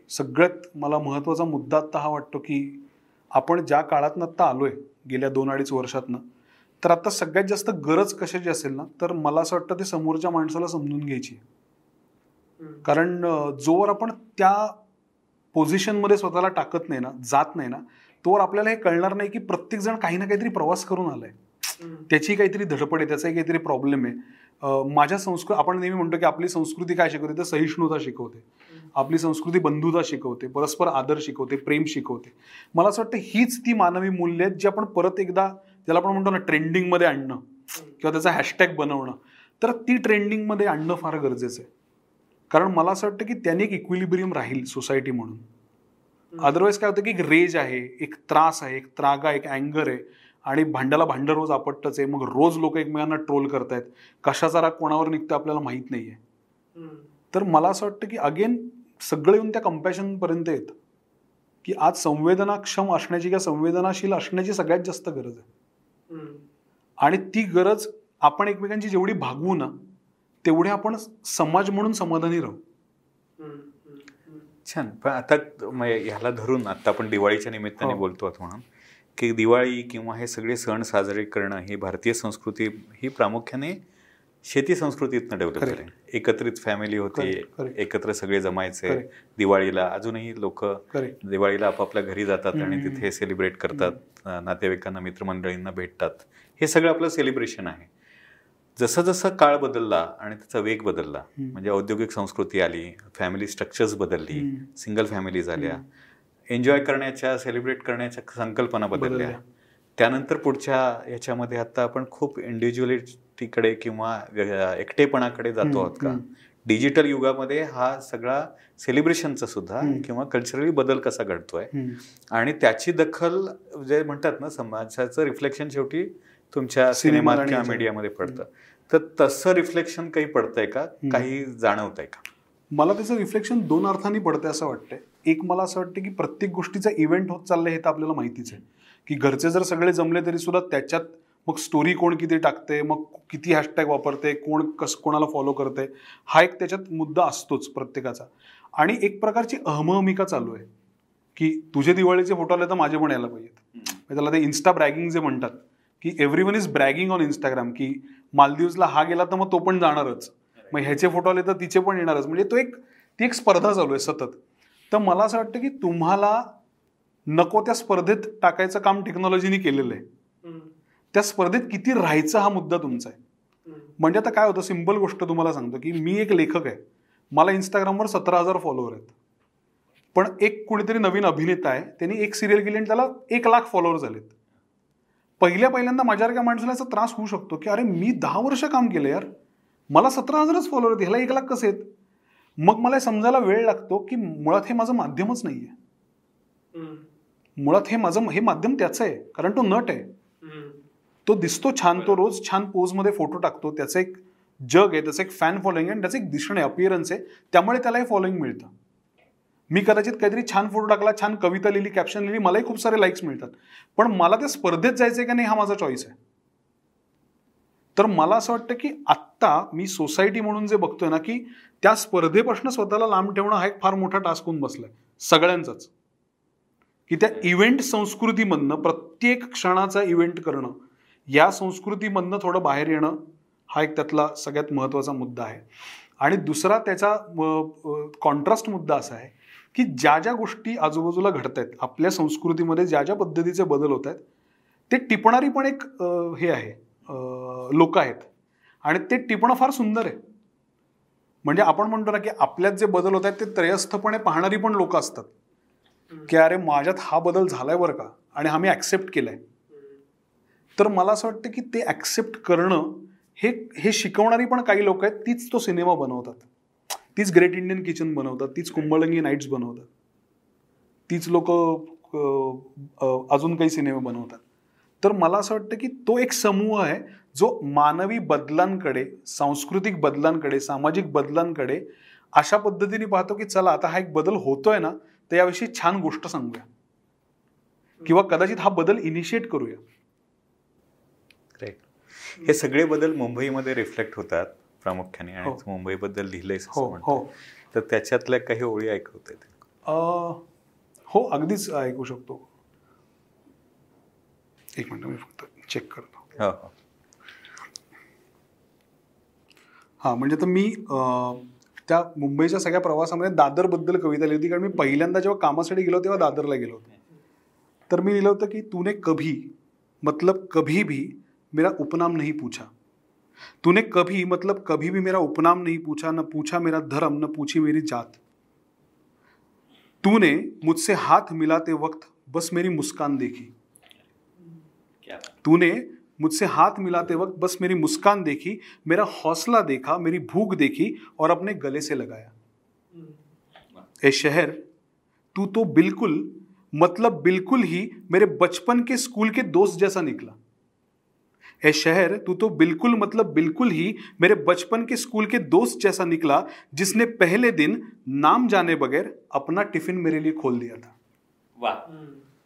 सगळ्यात मला महत्त्वाचा मुद्दा आत्ता हा वाटतो की आपण ज्या काळातनं आत्ता आलोय गेल्या दोन अडीच वर्षातनं तर आता सगळ्यात जास्त गरज कशाची असेल ना तर मला असं वाटतं ते समोरच्या माणसाला समजून घ्यायची. कारण जोवर आपण त्या पोझिशनमध्ये स्वतःला टाकत नाही ना जात नाही ना तोवर आपल्याला हे कळणार नाही की प्रत्येक जण काही ना काहीतरी प्रवास करून आलाय. त्याची काहीतरी धडपड आहे त्याचाही काहीतरी प्रॉब्लेम आहे. माझ्या संस्कृती आपण नेहमी म्हणतो की आपली संस्कृती काय शिकवते? तर सहिष्णुता शिकवते. आपली संस्कृती बंधुता शिकवते परस्पर आदर शिकवते प्रेम शिकवते. मला असं वाटतं हीच ती मानवी मूल्य आहेत जी आपण परत एकदा ज्याला आपण म्हणतो ना ट्रेंडिंगमध्ये आणणं किंवा त्याचा हॅशटॅग बनवणं. तर ती ट्रेंडिंगमध्ये आणणं फार गरजेचं आहे. कारण मला असं वाटतं की त्याने एक इक्विलिब्रियम राहील सोसायटी म्हणून. अदरवाईज काय होतं की एक रेज आहे एक त्रास आहे एक त्रागा एक अँगर आहे. आणि भांड्याला भांडं रोज आपटच आहे. मग रोज लोक एकमेकांना ट्रोल करतायत. कशाचा राग कोणावर निघतो आपल्याला माहीत नाहीये. तर मला असं वाटतं की अगेन सगळं येऊन त्या कंपॅशनपर्यंत येतं. की आज संवेदनाक्षम असण्याची किंवा संवेदनाशील असण्याची सगळ्यात जास्त गरज आहे. आणि ती गरज आपण एकमेकांची जेवढी भागवू ना तेवढे आपण समाज म्हणून समाधानी राहू. छान. पण आता म- ह्याला धरून आता आपण दिवाळीच्या निमित्ताने हो. बोलतो आहोत म्हणून की दिवाळी किंवा हे सगळे सण साजरे करणं ही भारतीय संस्कृती ही प्रामुख्याने शेती संस्कृतीतनं डेव्हलप. झाली एकत्रित फॅमिली होती. एकत्र सगळे जमायचे. दिवाळीला अजूनही लोक दिवाळीला आपापल्या घरी जातात आणि. तिथे सेलिब्रेट करतात नातेवाईकांना मित्रमंडळींना भेटतात हे सगळं आपलं सेलिब्रेशन आहे जसं जसं काळ बदलला आणि त्याचा वेग बदलला. म्हणजे औद्योगिक संस्कृती आली फॅमिली स्ट्रक्चर्स बदलली. सिंगल फॅमिली झाल्या एन्जॉय करण्याच्या सेलिब्रेट करण्याच्या संकल्पना बदलल्या. त्यानंतर पुढच्या याच्यामध्ये आता आपण खूप इंडिव्हिज्युअलिटीकडे किंवा एकटेपणाकडे जातो आहोत का. डिजिटल युगामध्ये हा सगळा सेलिब्रेशनचा सुद्धा. किंवा कल्चरली बदल कसा घडतोय? आणि त्याची दखल जे म्हणतात ना समाजाचं रिफ्लेक्शन शेवटी तुमच्या सिनेमात आणि किंवा. मीडियामध्ये पडतं. तर तसं रिफ्लेक्शन काही पडतंय का? काही जाणवतंय का? मला त्याचं रिफ्लेक्शन दोन अर्थांनी पडतंय असं वाटतंय. एक मला असं वाटतं की प्रत्येक गोष्टीचा इव्हेंट होत चाललं हे तर आपल्याला माहितीच आहे. की घरचे जर सगळे जमले तरी सुद्धा त्याच्यात मग स्टोरी कोण किती टाकते मग किती हॅशटॅग वापरते कोण कस कोणाला फॉलो करते हा एक त्याच्यात मुद्दा असतोच प्रत्येकाचा. आणि एक प्रकारची अहमहमिका चालू आहे. की तुझे दिवाळीचे फोटो आले तर माझे पण यायला पाहिजेत. म्हणजे त्याला ते इन्स्टा ब्रॅगिंग जे म्हणतात की everyone is bragging on Instagram की मालदीवजला हा गेला तर मग तो पण जाणारच. मग ह्याचे फोटो आले तर तिचे पण येणारच. म्हणजे तो एक ती एक स्पर्धा चालू आहे सतत. तर मला असं वाटतं की तुम्हाला नको त्या स्पर्धेत टाकायचं काम टेक्नॉलॉजीने केलेलं आहे. त्या स्पर्धेत किती राहायचं हा मुद्दा तुमचा आहे. म्हणजे आता काय होतं सिंपल गोष्ट तुम्हाला सांगतो की मी एक लेखक आहे. मला इंस्टाग्रामवर सतरा हजार फॉलोअर आहेत. पण एक कुणीतरी नवीन अभिनेता आहे त्यांनी एक सिरियल केली आणि त्याला एक लाख फॉलोअर झालेत पहिल्या पहिल्यांदा माझ्यासारख्या माणसाला याचा त्रास होऊ शकतो की अरे मी दहा वर्ष काम केलं यार. मला सतरा हजारच फॉलोअर आहेत ह्याला एक लाख कसे आहेत? मग मला समजायला वेळ लागतो की मुळात हे माझं माध्यमच नाही आहे मुळात हे माझं हे माध्यम त्याचं आहे कारण तो नट आहे. तो दिसतो छान तो रोज छान पोजमध्ये फोटो टाकतो त्याचं एक जग आहे त्याचं एक फॅन फॉलोईंग आहे आणि त्याचं एक दिसणं आहे अपिअरन्स आहे. त्यामुळे त्याला हे फॉलोईंग मिळतं. मी कदाचित काहीतरी छान फोटो टाकला छान कविता लिहिली कॅप्शन लिहिली मलाही खूप सारे लाईक्स मिळतात. पण मला त्या स्पर्धेत जायचंय का नाही हा माझा चॉईस आहे. तर मला असं वाटतं की आत्ता मी सोसायटी म्हणून जे बघतोय ना की त्या स्पर्धेपासून स्वतःला लांब ठेवणं हा एक फार मोठा टास्क होऊन बसलाय. सगळ्यांचाच. की त्या इव्हेंट संस्कृतीमधनं प्रत्येक क्षणाचा इव्हेंट करणं या संस्कृतीमधनं थोडं बाहेर येणं हा एक त्यातला सगळ्यात महत्त्वाचा मुद्दा आहे. आणि दुसरा त्याचा कॉन्ट्रास्ट मुद्दा असा आहे की ज्या ज्या गोष्टी आजूबाजूला घडत आहेत आपल्या संस्कृतीमध्ये ज्या ज्या पद्धतीचे बदल होत आहेत ते टिपणारी पण एक हे आहे. लोक आहेत. आणि ते टिपणं फार सुंदर आहे. म्हणजे आपण म्हणतो ना की आपल्यात जे बदल होत आहेत ते त्रयस्थपणे पाहणारी पण लोक असतात. की अरे माझ्यात हा बदल झालाय बरं का? आणि हा मी ॲक्सेप्ट केलाय तर मला असं वाटतं की ते ॲक्सेप्ट करणं हे हे शिकवणारी पण काही लोक आहेत तीच तो सिनेमा बनवतात. तीच ग्रेट इंडियन किचन बनवतात तीच कुंभलंगी नाईट्स बनवतात. तीच लोक अजून काही सिनेमे बनवतात. तर मला असं वाटतं की तो एक समूह आहे जो मानवी बदलांकडे सांस्कृतिक बदलांकडे सामाजिक बदलांकडे अशा पद्धतीने पाहतो की चला आता हा एक बदल होतोय ना तर याविषयी छान गोष्ट सांगूया. किंवा कदाचित हा बदल इनिशिएट करूया. राईट हे सगळे बदल मुंबईमध्ये रिफ्लेक्ट होतात प्रामुख्याने आणि हो. मुंबईबद्दल लिहिलंयस असं हो हो. तर त्याच्यातल्या काही ओळी ऐकवता हो अगदीच ऐकू शकतो. एक मिनट मी फक्त चेक करतो हो। हो हाँ। म्हणजे तर मी अं, त्या मुंबईच्या सगळ्या प्रवासामध्ये दादरबद्दल कविता लिहिली होती कारण मी पहिल्यांदा जेव्हा कामासाठी गेलो तेव्हा दादरला गेलो होतो. तर मी लिहिलं होतं की तूने कभी मतलब कभी भी मेरा उपनाम नहीं पूछा. तूने कभी मतलब कभी भी मेरा उपनाम नहीं पूछा न पूछा मेरा धर्म न पूछी मेरी जात. तूने मुझसे हाथ मिलाते वक्त बस मेरी मुस्कान देखी. तूने मुझसे हाथ मिलाते वक्त बस मेरी मुस्कान देखी मेरा हौसला देखा मेरी भूख देखी और अपने गले से लगाया। ए शहर तू तो बिल्कुल मतलब बिल्कुल ही मेरे बचपन के स्कूल के दोस्त जैसा निकला। ए शहर तू तो बिल्कुल मतलब बिल्कुल ही मेरे बचपन के स्कूल के दोस्त जैसा निकला जिसने पहले दिन नाम जाने बगैर अपना टिफ़िन मेरे लिए खोल दिया था। वा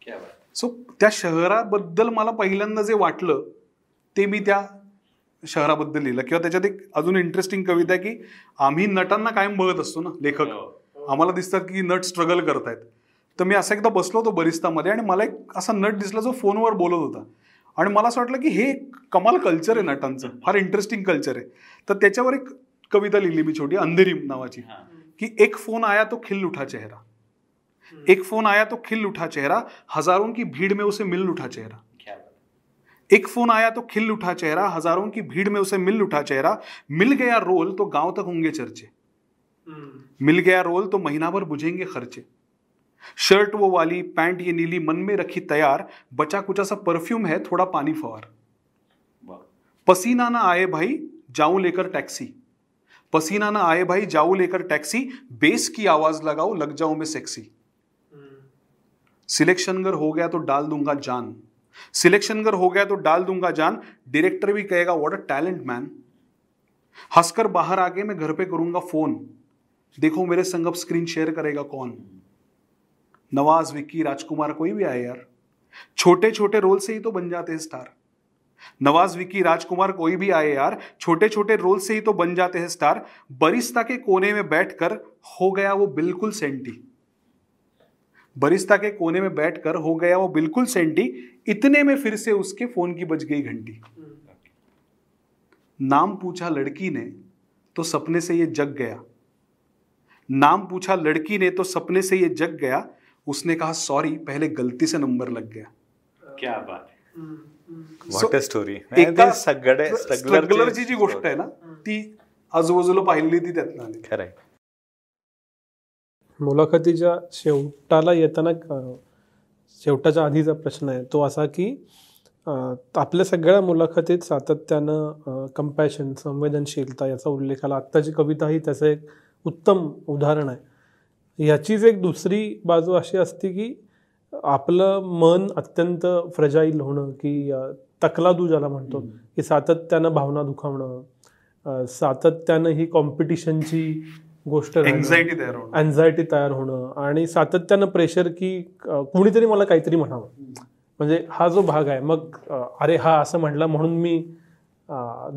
क्या बात। सो त्या शहराबद्दल मला पहिल्यांदा जे वाटलं ते मी त्या शहराबद्दल लिहिलं. किंवा त्याच्यात एक अजून इंटरेस्टिंग कविता आहे की आम्ही नटांना कायम बघत असतो ना लेखक. आम्हाला दिसतात की नट स्ट्रगल करतायत. तर मी असं एकदा बसलो होतो बरिस्तामध्ये आणि मला एक असा नट दिसला जो फोनवर बोलत होता. आणि मला असं वाटलं की हे एक कमाल कल्चर आहे नटांचं. फार इंटरेस्टिंग कल्चर आहे. तर त्याच्यावर एक कविता लिहिली मी छोटी अंधेरी नावाची. कि एक फोन आया तो खिल उठा चेहरा. एक फ़ोन आया तो खिल उठा चेहरा हज़ारों की भीड़ में उसे मिल उठा चेहरा। एक फ़ोन आया तो खिल उठा चेहरा हज़ारों की भीड़ में उसे मिल उठा चेहरा। मिल गया रोल तो गाँव तक होंगे चर्चे। मिल गया रोल तो महीना भर बुझेंगे खर्चे। शर्ट वो वाली पैंट ये नीली मन में रखी तैयार। बचा कुचा सा परफ्यूम है थोड़ा पानी फवार। पसीना ना आए भाई जाऊँ लेकर टैक्सी। पसीना ना आए भाई जाऊँ लेकर टैक्सी। बेस की आवाज़ लगाओ लग जाऊँ मैं सेक्सी सिलेक्शन अगर हो गया तो डाल दूँगा जान। सिलेक्शन अगर हो गया तो डाल दूँगा जान। डायरेक्टर भी कहेगा व्हाट अ टैलेंट मैन हंसकर बाहर आके मैं घर पे करूँगा फ़ोन देखो मेरे संग अब स्क्रीन शेयर करेगा कौन? नवाज़, विक्की, राजकुमार कोई भी आए यार। छोटे छोटे रोल से ही तो बन जाते हैं स्टार नवाज़, विक्की, राजकुमार कोई भी आए यार। छोटे छोटे रोल से ही तो बन जाते हैं स्टार बरिस्ता के कोने में बैठकर हो गया वो बिल्कुल सेंटी बरिस्ता के कोने में बैठकर हो गया वो बिल्कुल सेंटी इतने में फिर से उसके फ़ोन की बज गई घंटी। नाम पूछा लड़की ने तो सपने से ये जग गया। नाम पूछा लड़की ने तो सपने से ये जग गया। उसने कहा सॉरी पहले गलती से नंबर लग गया। क्या बात अ स्टोरी स्ट्रगलरची जी गोष्ट आहे ना ती आजूबाजूला पाहिली ती त्यातनं खरंय मुलाखतीच्या शेवटाला येताना शेवटाच्या आधीचा प्रश्न आहे तो असा की आपल्या सगळ्या मुलाखतीत सातत्यानं कम्पॅशन संवेदनशीलता याचा उल्लेख आला. आत्ताची कविता ही त्याचं एक उत्तम उदाहरण आहे. याचीच एक दुसरी बाजू अशी असते की आपलं मन अत्यंत फ्रजाईल होणं की तकलादू ज्याला म्हणतो की सातत्यानं भावना दुखावणं सातत्यानं ही कॉम्पिटिशनची गोष्ट. एन्झायटी तयार होणं. अँझायटी तयार होणं. आणि सातत्यानं प्रेशर की कुणीतरी मला काहीतरी म्हणावं. म्हणजे हा जो भाग आहे मग अरे हा असं म्हणला म्हणून मी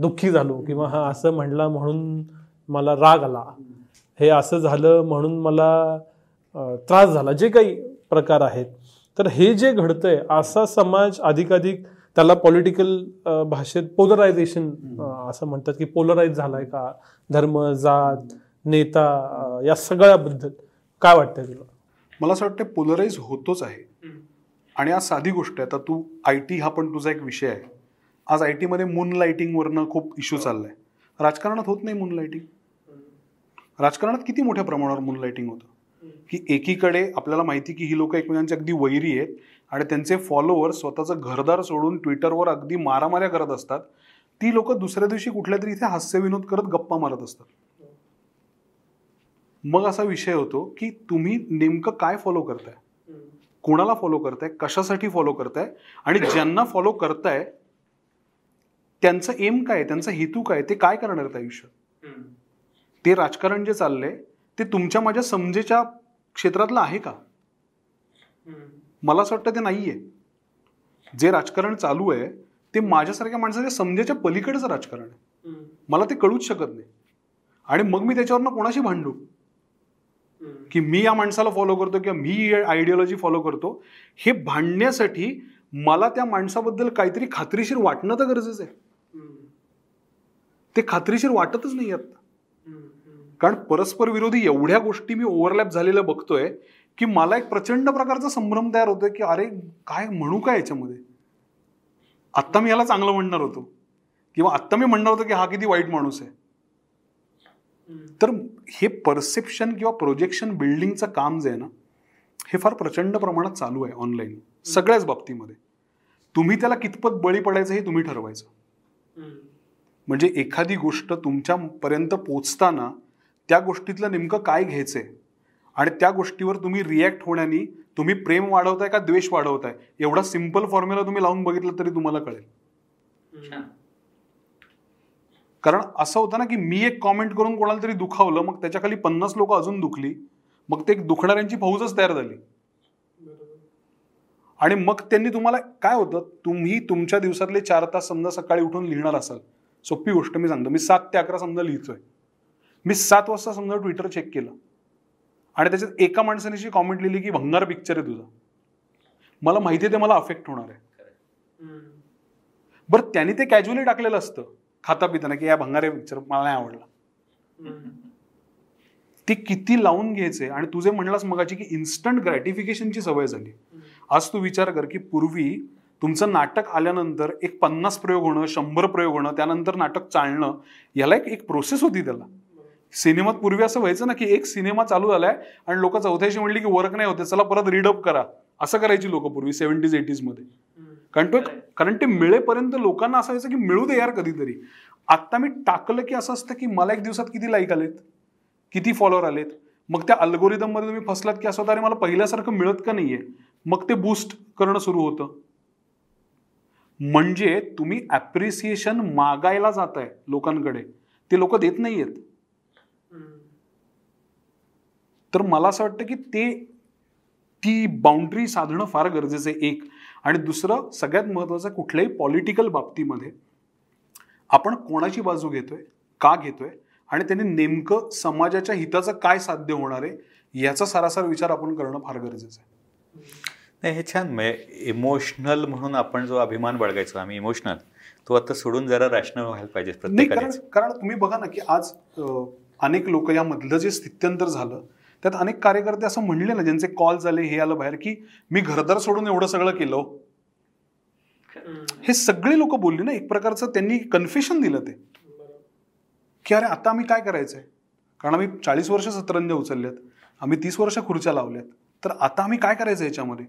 दुःखी झालो किंवा हा असं म्हणला म्हणून मला राग आला. हे असं झालं म्हणून मला त्रास झाला. जे काही प्रकार आहेत. तर हे जे घडतंय असा समाज अधिकाधिक त्याला पॉलिटिकल भाषेत पोलरायझेशन असं म्हणतात की पोलराईज झालाय का? धर्म जात नेता या सगळ्याबद्दल काय वाटतंय तुला? मला असं वाटतं पोलराईज होतोच आहे. आणि आज साधी गोष्ट आहे. आता तू आय टी हा पण तुझा एक विषय आहे. आज आय टीमध्ये मून लाईटिंगवरनं खूप इश्यू चाललाय. राजकारणात होत नाही मून लाईटिंग राजकारणात किती मोठ्या प्रमाणावर मून लाईटिंग होतं? की एकीकडे आपल्याला माहिती की ही लोक एकमेकांचे अगदी वैरी आहेत आणि त्यांचे फॉलोअर स्वतःचं घरदार सोडून ट्विटरवर अगदी मारामाऱ्या करत असतात. ती लोक दुसऱ्या दिवशी कुठल्या तरी इथे हास्यविनोद करत गप्पा मारत असतात. मग असा विषय होतो की तुम्ही नेमकं काय फॉलो करताय? कोणाला फॉलो करताय? कशासाठी फॉलो करताय? आणि ज्यांना फॉलो करताय त्यांचं एम काय त्यांचा हेतू काय ते काय करणार आहेत आयुष्यात? ते राजकारण जे चाललंय ते तुमच्या माझ्या समजेच्या क्षेत्रातलं आहे का? मला असं वाटतं ते नाहीये. जे राजकारण चालू आहे ते माझ्यासारख्या माणसाच्या समजेच्या पलीकडेचं राजकारण आहे. मला ते कळूच शकत नाही. आणि मग मी त्याच्यावरनं कोणाशी भांडू? की मी या माणसाला फॉलो करतो किंवा मी ही आयडिओलॉजी फॉलो करतो हे भांडण्यासाठी मला त्या माणसाबद्दल काहीतरी खात्रीशीर वाटणं तर गरजेचं आहे. ते खात्रीशीर वाटतच नाही आता. कारण परस्पर विरोधी एवढ्या गोष्टी मी ओव्हरलॅप झालेल्या बघतोय की मला एक प्रचंड प्रकारचा संभ्रम तयार होतोय की अरे काय म्हणू काय याच्यामध्ये? आत्ता मी याला चांगलं म्हणणार होतो. किंवा आत्ता मी म्हणणार होतो की हा किती वाईट माणूस आहे. तर हे परसेप्शन किंवा प्रोजेक्शन बिल्डिंगचं काम जे आहे ना हे फार प्रचंड प्रमाणात चालू आहे ऑनलाईन सगळ्याच बाबतीमध्ये. तुम्ही त्याला कितपत बळी पडायचं हे तुम्ही ठरवायचं. म्हणजे एखादी गोष्ट तुमच्यापर्यंत पोचताना त्या गोष्टीतलं नेमकं काय घ्यायचंय? आणि त्या गोष्टीवर तुम्ही रिॲक्ट होण्यानी तुम्ही प्रेम वाढवताय का द्वेष वाढवताय? एवढा सिंपल फॉर्म्युला तुम्ही लावून बघितलं तरी तुम्हाला कळेल. कारण असं होतं ना की मी एक कॉमेंट करून कोणाला तरी दुखावलं मग त्याच्याखाली पन्नास लोक अजून दुखली मग ते दुखणाऱ्यांची फौजच तयार झाली. आणि मग त्यांनी तुम्हाला काय होतं तुम्ही तुमच्या दिवसातले चार तास समजा सकाळी उठून लिहिणार असाल सोपी गोष्ट मी सांगतो मी सात ते अकरा समजा लिहितोय. मी सात वाजता समजा ट्विटर चेक केलं. आणि त्याच्यात एका माणसाने अशी कॉमेंट लिहिली की भंगार पिक्चर आहे तुझा. मला माहिती आहे ते मला अफेक्ट होणार आहे. बरं त्यांनी ते कॅज्युअली टाकलेलं असतं. खाता पिताना की या भंगारे पिक्चर मला नाही आवडला. ते किती लावून घ्यायचे आणि तुझे म्हणलास मगाची की इन्स्टंट ग्रॅटिफिकेशनची सवय झाली. आज तू विचार कर की पूर्वी तुमचं नाटक आल्यानंतर एक पन्नास प्रयोग होणं शंभर प्रयोग होणं त्यानंतर नाटक चालणं याला एक एक प्रोसेस होती त्याला. सिनेमात पूर्वी असं व्हायचं ना की एक सिनेमा चालू झालाय आणि लोक चौथ्याशी म्हणली की वर्क नाही होते चला परत रीडअप करा. असं करायची लोक पूर्वी सेव्हन्टीज एटीजमध्ये. कारण तो कारण ते मिळेपर्यंत लोकांना असं व्हायचं की मिळू दे यार कधीतरी. आता मी टाकलं की असं असतं की मला एक दिवसात किती लाईक आलेत? किती फॉलोअर आलेत? मग त्या अल्गोरिदममध्ये तुम्ही फसलात की असं होतं अरे मला पहिल्यासारखं मिळत का नाहीये? मग ते बूस्ट करणं सुरू होतं. म्हणजे तुम्ही ऍप्रिसिएशन मागायला जात आहे लोकांकडे. ते लोक देत नाहीयेत. तर मला असं वाटतं की ते ती बाउंड्री साधणं फार गरजेचं आहे. एक आणि दुसरं सगळ्यात महत्वाचं कुठल्याही पॉलिटिकल बाबतीमध्ये आपण कोणाची बाजू घेतोय का घेतोय आणि त्याने नेमकं समाजाच्या हिताचं काय साध्य होणार आहे याचा सारासार विचार आपण करणं फार गरजेचं आहे. नाही हे छान. म्हणजे इमोशनल म्हणून आपण जो अभिमान बाळगायचो आम्ही इमोशनल तो आता सोडून जरा रॅशनल व्हायला पाहिजे प्रत्येकाने कारण तुम्ही बघा ना की आज अनेक लोक यामधलं जे स्थित्यंतर झालं त्यात अनेक कार्यकर्ते असं म्हणले ना ज्यांचे कॉल झाले हे आलं बाहेर की मी घरदार सोडून एवढं सगळं केलं. हे सगळे लोक बोलले ना एक प्रकारचं त्यांनी कन्फेशन दिलं ते. की अरे आता आम्ही काय करायचंय? कारण आम्ही चाळीस वर्ष सतरंज उचलल्यात आम्ही तीस वर्ष खुर्च्या लावल्यात. तर आता आम्ही काय करायचं याच्यामध्ये?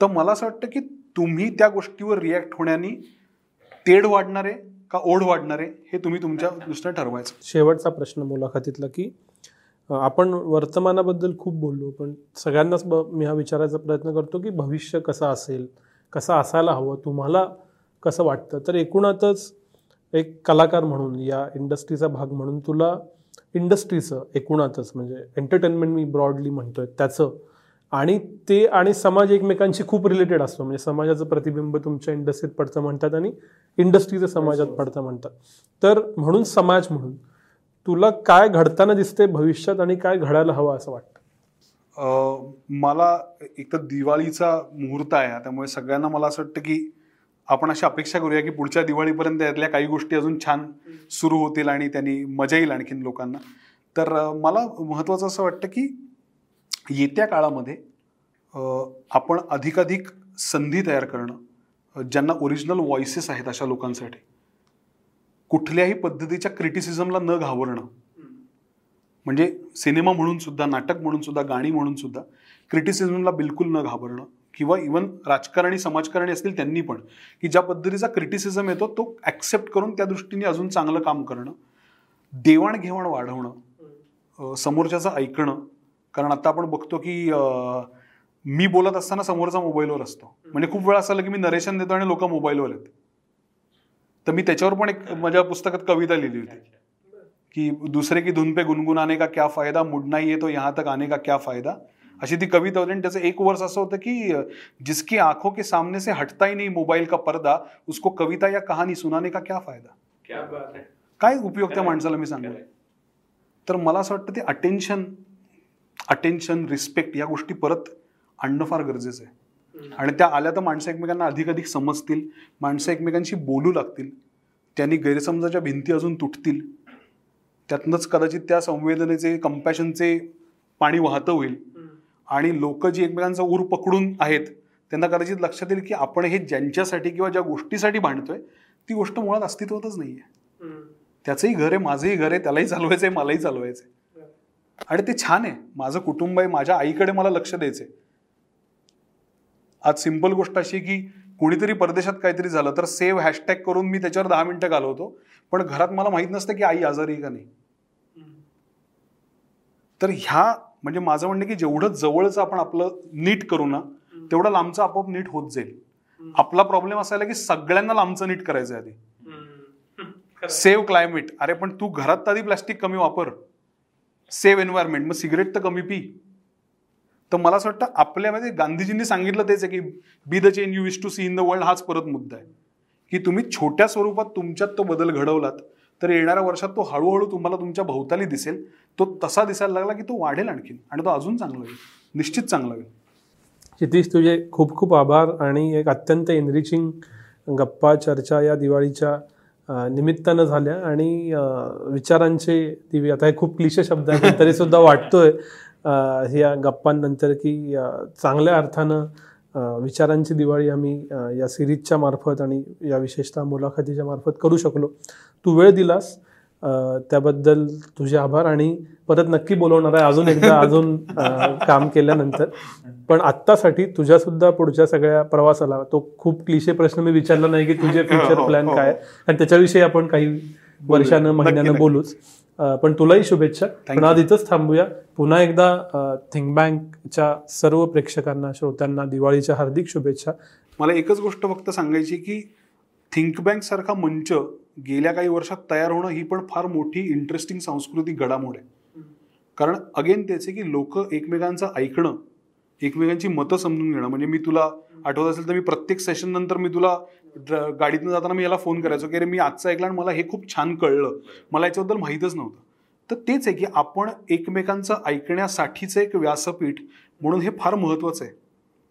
तर मला असं वाटतं की तुम्ही त्या गोष्टीवर रिॲक्ट होण्याने तेढ वाढणारे का ओढ वाढणारे हे तुम्ही तुमच्या दृष्टीने ठरवायचं. शेवटचा प्रश्न मुलाखतीतला की आपण वर्तमानाबद्दल खूप बोललो पण सगळ्यांनाच ब- मी हा विचारायचा प्रयत्न करतो की भविष्य कसं असेल कसं असायला हवं तुम्हाला कसं वाटतं? तर एकूणातच एक कलाकार म्हणून या इंडस्ट्रीचा भाग म्हणून तुला इंडस्ट्रीचं एकूणातच म्हणजे एंटरटेनमेंट मी ब्रॉडली म्हणतोय त्याचं. आणि ते आणि समाज एकमेकांशी खूप रिलेटेड असतो म्हणजे समाजाचं प्रतिबिंब तुमच्या इंडस्ट्रीत पडतं म्हणतात आणि इंडस्ट्रीचं समाजात पडतं म्हणतात. तर म्हणून समाज म्हणून तुला काय घडताना दिसते भविष्यात आणि काय घडायला हवं असं वाटतं? मला एक तर दिवाळीचा मुहूर्त आहे त्यामुळे सगळ्यांना मला असं वाटतं की आपण अशी अपेक्षा करूया की पुढच्या दिवाळीपर्यंत यातल्या काही गोष्टी अजून छान सुरू होतील आणि त्यांनी मजा येईल आणखीन लोकांना. तर मला महत्त्वाचं असं वाटतं की येत्या काळामध्ये आपण अधिकाधिक संधी तयार करणं ज्यांना ओरिजिनल व्हॉइसेस आहेत अशा लोकांसाठी कुठल्याही पद्धतीच्या क्रिटिसिझमला न घाबरणं. म्हणजे सिनेमा म्हणून सुद्धा नाटक म्हणून सुद्धा गाणी म्हणून सुद्धा क्रिटिसिझमला बिलकुल न घाबरणं. किंवा इवन राजकारणी समाजकारणी असतील त्यांनी पण की ज्या पद्धतीचा क्रिटिसिझम येतो तो ॲक्सेप्ट करून त्या दृष्टीने अजून चांगलं काम करणं. देवाणघेवाण वाढवणं. समोरच्याचं ऐकणं. कारण आता आपण बघतो की मी बोलत असताना समोरचा मोबाईलवर असतो. म्हणजे खूप वेळा असं आलं की मी नरेशन देतो आणि लोक मोबाईलवर आहेत तर मी त्याच्यावर पण एक माझ्या पुस्तकात कविता लिहिली होती. कि दूसरे की धुन पे गुनगुनाने का क्या फायदा? मुडना ही है तो यहाँ तक आने का क्या फायदा? अशी ती कविता होती. आणि त्याचं एक वर्ष असं होतं की जिसकी आंखों के सामने से हटता ही नहीं मोबाईल का पर्दा उसको कविता या कहाणी सुनाने का क्या फायदा? क्या उपयोग त्या माणसाला मी सांगतो तर मला असं वाटतं ते अटेन्शन अटेन्शन रिस्पेक्ट या गोष्टी परत आणणं फार गरजेचं आहे. आणि त्या आल्या तर माणसं एकमेकांना अधिक अधिक समजतील माणसं एकमेकांशी बोलू लागतील त्यांनी गैरसमजाच्या भिंती अजून तुटतील त्यातनंच कदाचित त्या संवेदनेचे कंपॅशनचे पाणी वाहतं होईल. आणि लोक जी एकमेकांचा ऊर पकडून आहेत त्यांना कदाचित लक्षात येईल की आपण हे ज्यांच्यासाठी किंवा ज्या गोष्टीसाठी भांडतोय ती गोष्ट मुळात अस्तित्वातच नाही आहे त्याचंही घर आहे माझंही घर आहे त्यालाही चालवायचं आहे मलाही चालवायचं आहे आणि ते छान आहे माझं कुटुंब आहे माझ्या आईकडे मला लक्ष द्यायचंय. आज सिंपल गोष्ट अशी की कुणीतरी परदेशात काहीतरी झालं तर सेव्ह हॅशटॅग करून मी त्याच्यावर दहा मिनिटं घालवतो. पण घरात मला माहीत नसतं की आई आजारी का नाही. तर ह्या म्हणजे माझं म्हणणं की जेवढं जवळचं आपण आपलं नीट करू ना तेवढं लांबचं आपोआप नीट होत जाईल. आपला प्रॉब्लेम असायला की सगळ्यांना लांबचं नीट करायचं आहे आधी. Save climate. अरे पण तू घरात आधी प्लास्टिक कमी वापर. Save environment. मग सिगरेट तर कमी पी. तर मला असं वाटतं आपल्यामध्ये गांधीजींनी सांगितलं तेच आहे की be the change you wish to see in the world हाच परत मुद्दा आहे. की तुम्ही छोट्या स्वरूपात तुमच्यात तो बदल घडवलात तर येणाऱ्या वर्षात तो हळूहळू तुम्हाला तुमच्या भोवताली दिसेल. तो तसा दिसायला लागला की तो वाढेल आणखीन आणि तो अजून चांगला होईल निश्चित चांगला होईल क्षितिश तुझे खूप खूप आभार आणि एक अत्यंत एनरिचिंग गप्पा चर्चा या दिवाळीच्या निमित्तानं झाल्या आणि विचारांचे दिवे. आता हे खूप क्लिशे शब्द आहेत तरी सुद्धा वाटतोय. ह्या गप्पांनंतर की चांगल्या अर्थानं विचारांची दिवाळी आम्ही या सिरीजच्या मार्फत आणि या विशेषतः मुलाखतीच्या मार्फत करू शकलो. तू वेळ दिलास. त्याबद्दल तुझे आभार आणि परत नक्की बोलवणार आहे अजून एकदा अजून काम केल्यानंतर. पण आत्तासाठी तुझ्या सुद्धा पुढच्या सगळ्या प्रवासाला तो खूप क्लिशे प्रश्न मी विचारला नाही की तुझे फ्युचर हो, प्लॅन हो. काय आणि त्याच्याविषयी आपण काही वर्षानं महिन्यानं. बोलूच. पण तुलाही शुभेच्छा. पण. आज इथंच थांबूया. पुन्हा एकदा थिंक बँकच्या सर्व प्रेक्षकांना श्रोत्यांना दिवाळीच्या हार्दिक शुभेच्छा. मला एकच गोष्ट फक्त सांगायची की थिंक बँक सारखा मंच गेल्या काही वर्षात तयार होणं ही पण फार मोठी इंटरेस्टिंग सांस्कृतिक घडामोड आहे. कारण अगेन आहे की लोक एकमेकांचं ऐकणं एकमेकांची मतं समजून घेणं म्हणजे मी तुला आठवत असेल तर मी प्रत्येक सेशन नंतर मी तुला गाडीतनं जाताना मी याला फोन करायचो की अरे मी आजचं ऐकलं आणि मला हे खूप छान कळलं. मला याच्याबद्दल माहीतच नव्हतं. तर तेच आहे की आपण एकमेकांचं ऐकण्यासाठीचं एक व्यासपीठ म्हणून हे फार महत्वाचं आहे.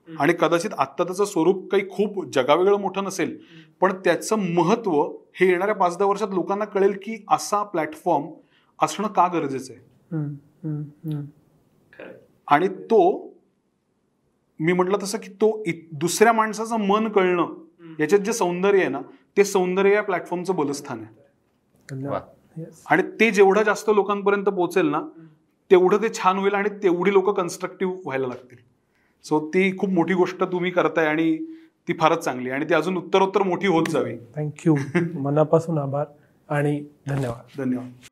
आणि कदाचित आत्ता त्याचं स्वरूप काही खूप जगावेगळं मोठं नसेल पण त्याचं महत्त्व हे येणाऱ्या पाच दहा वर्षात लोकांना कळेल की असा प्लॅटफॉर्म असणं का गरजेचं आहे. आणि तो मी म्हटलं तसं की तो दुसऱ्या माणसाचं मन कळणं याच्यात जे सौंदर्य आहे ना ते सौंदर्य या प्लॅटफॉर्मचं बलस्थान आहे. आणि ते जेवढं जास्त लोकांपर्यंत पोहोचेल ना तेवढं ते छान होईल आणि तेवढी लोक कन्स्ट्रक्टिव्ह व्हायला लागतील. सो ती खूप मोठी गोष्ट तुम्ही करताय आणि ती फारच चांगली आहे. आणि ती अजून उत्तरोत्तर मोठी होत जावी. थँक्यू मनापासून आभार आणि धन्यवाद. धन्यवाद.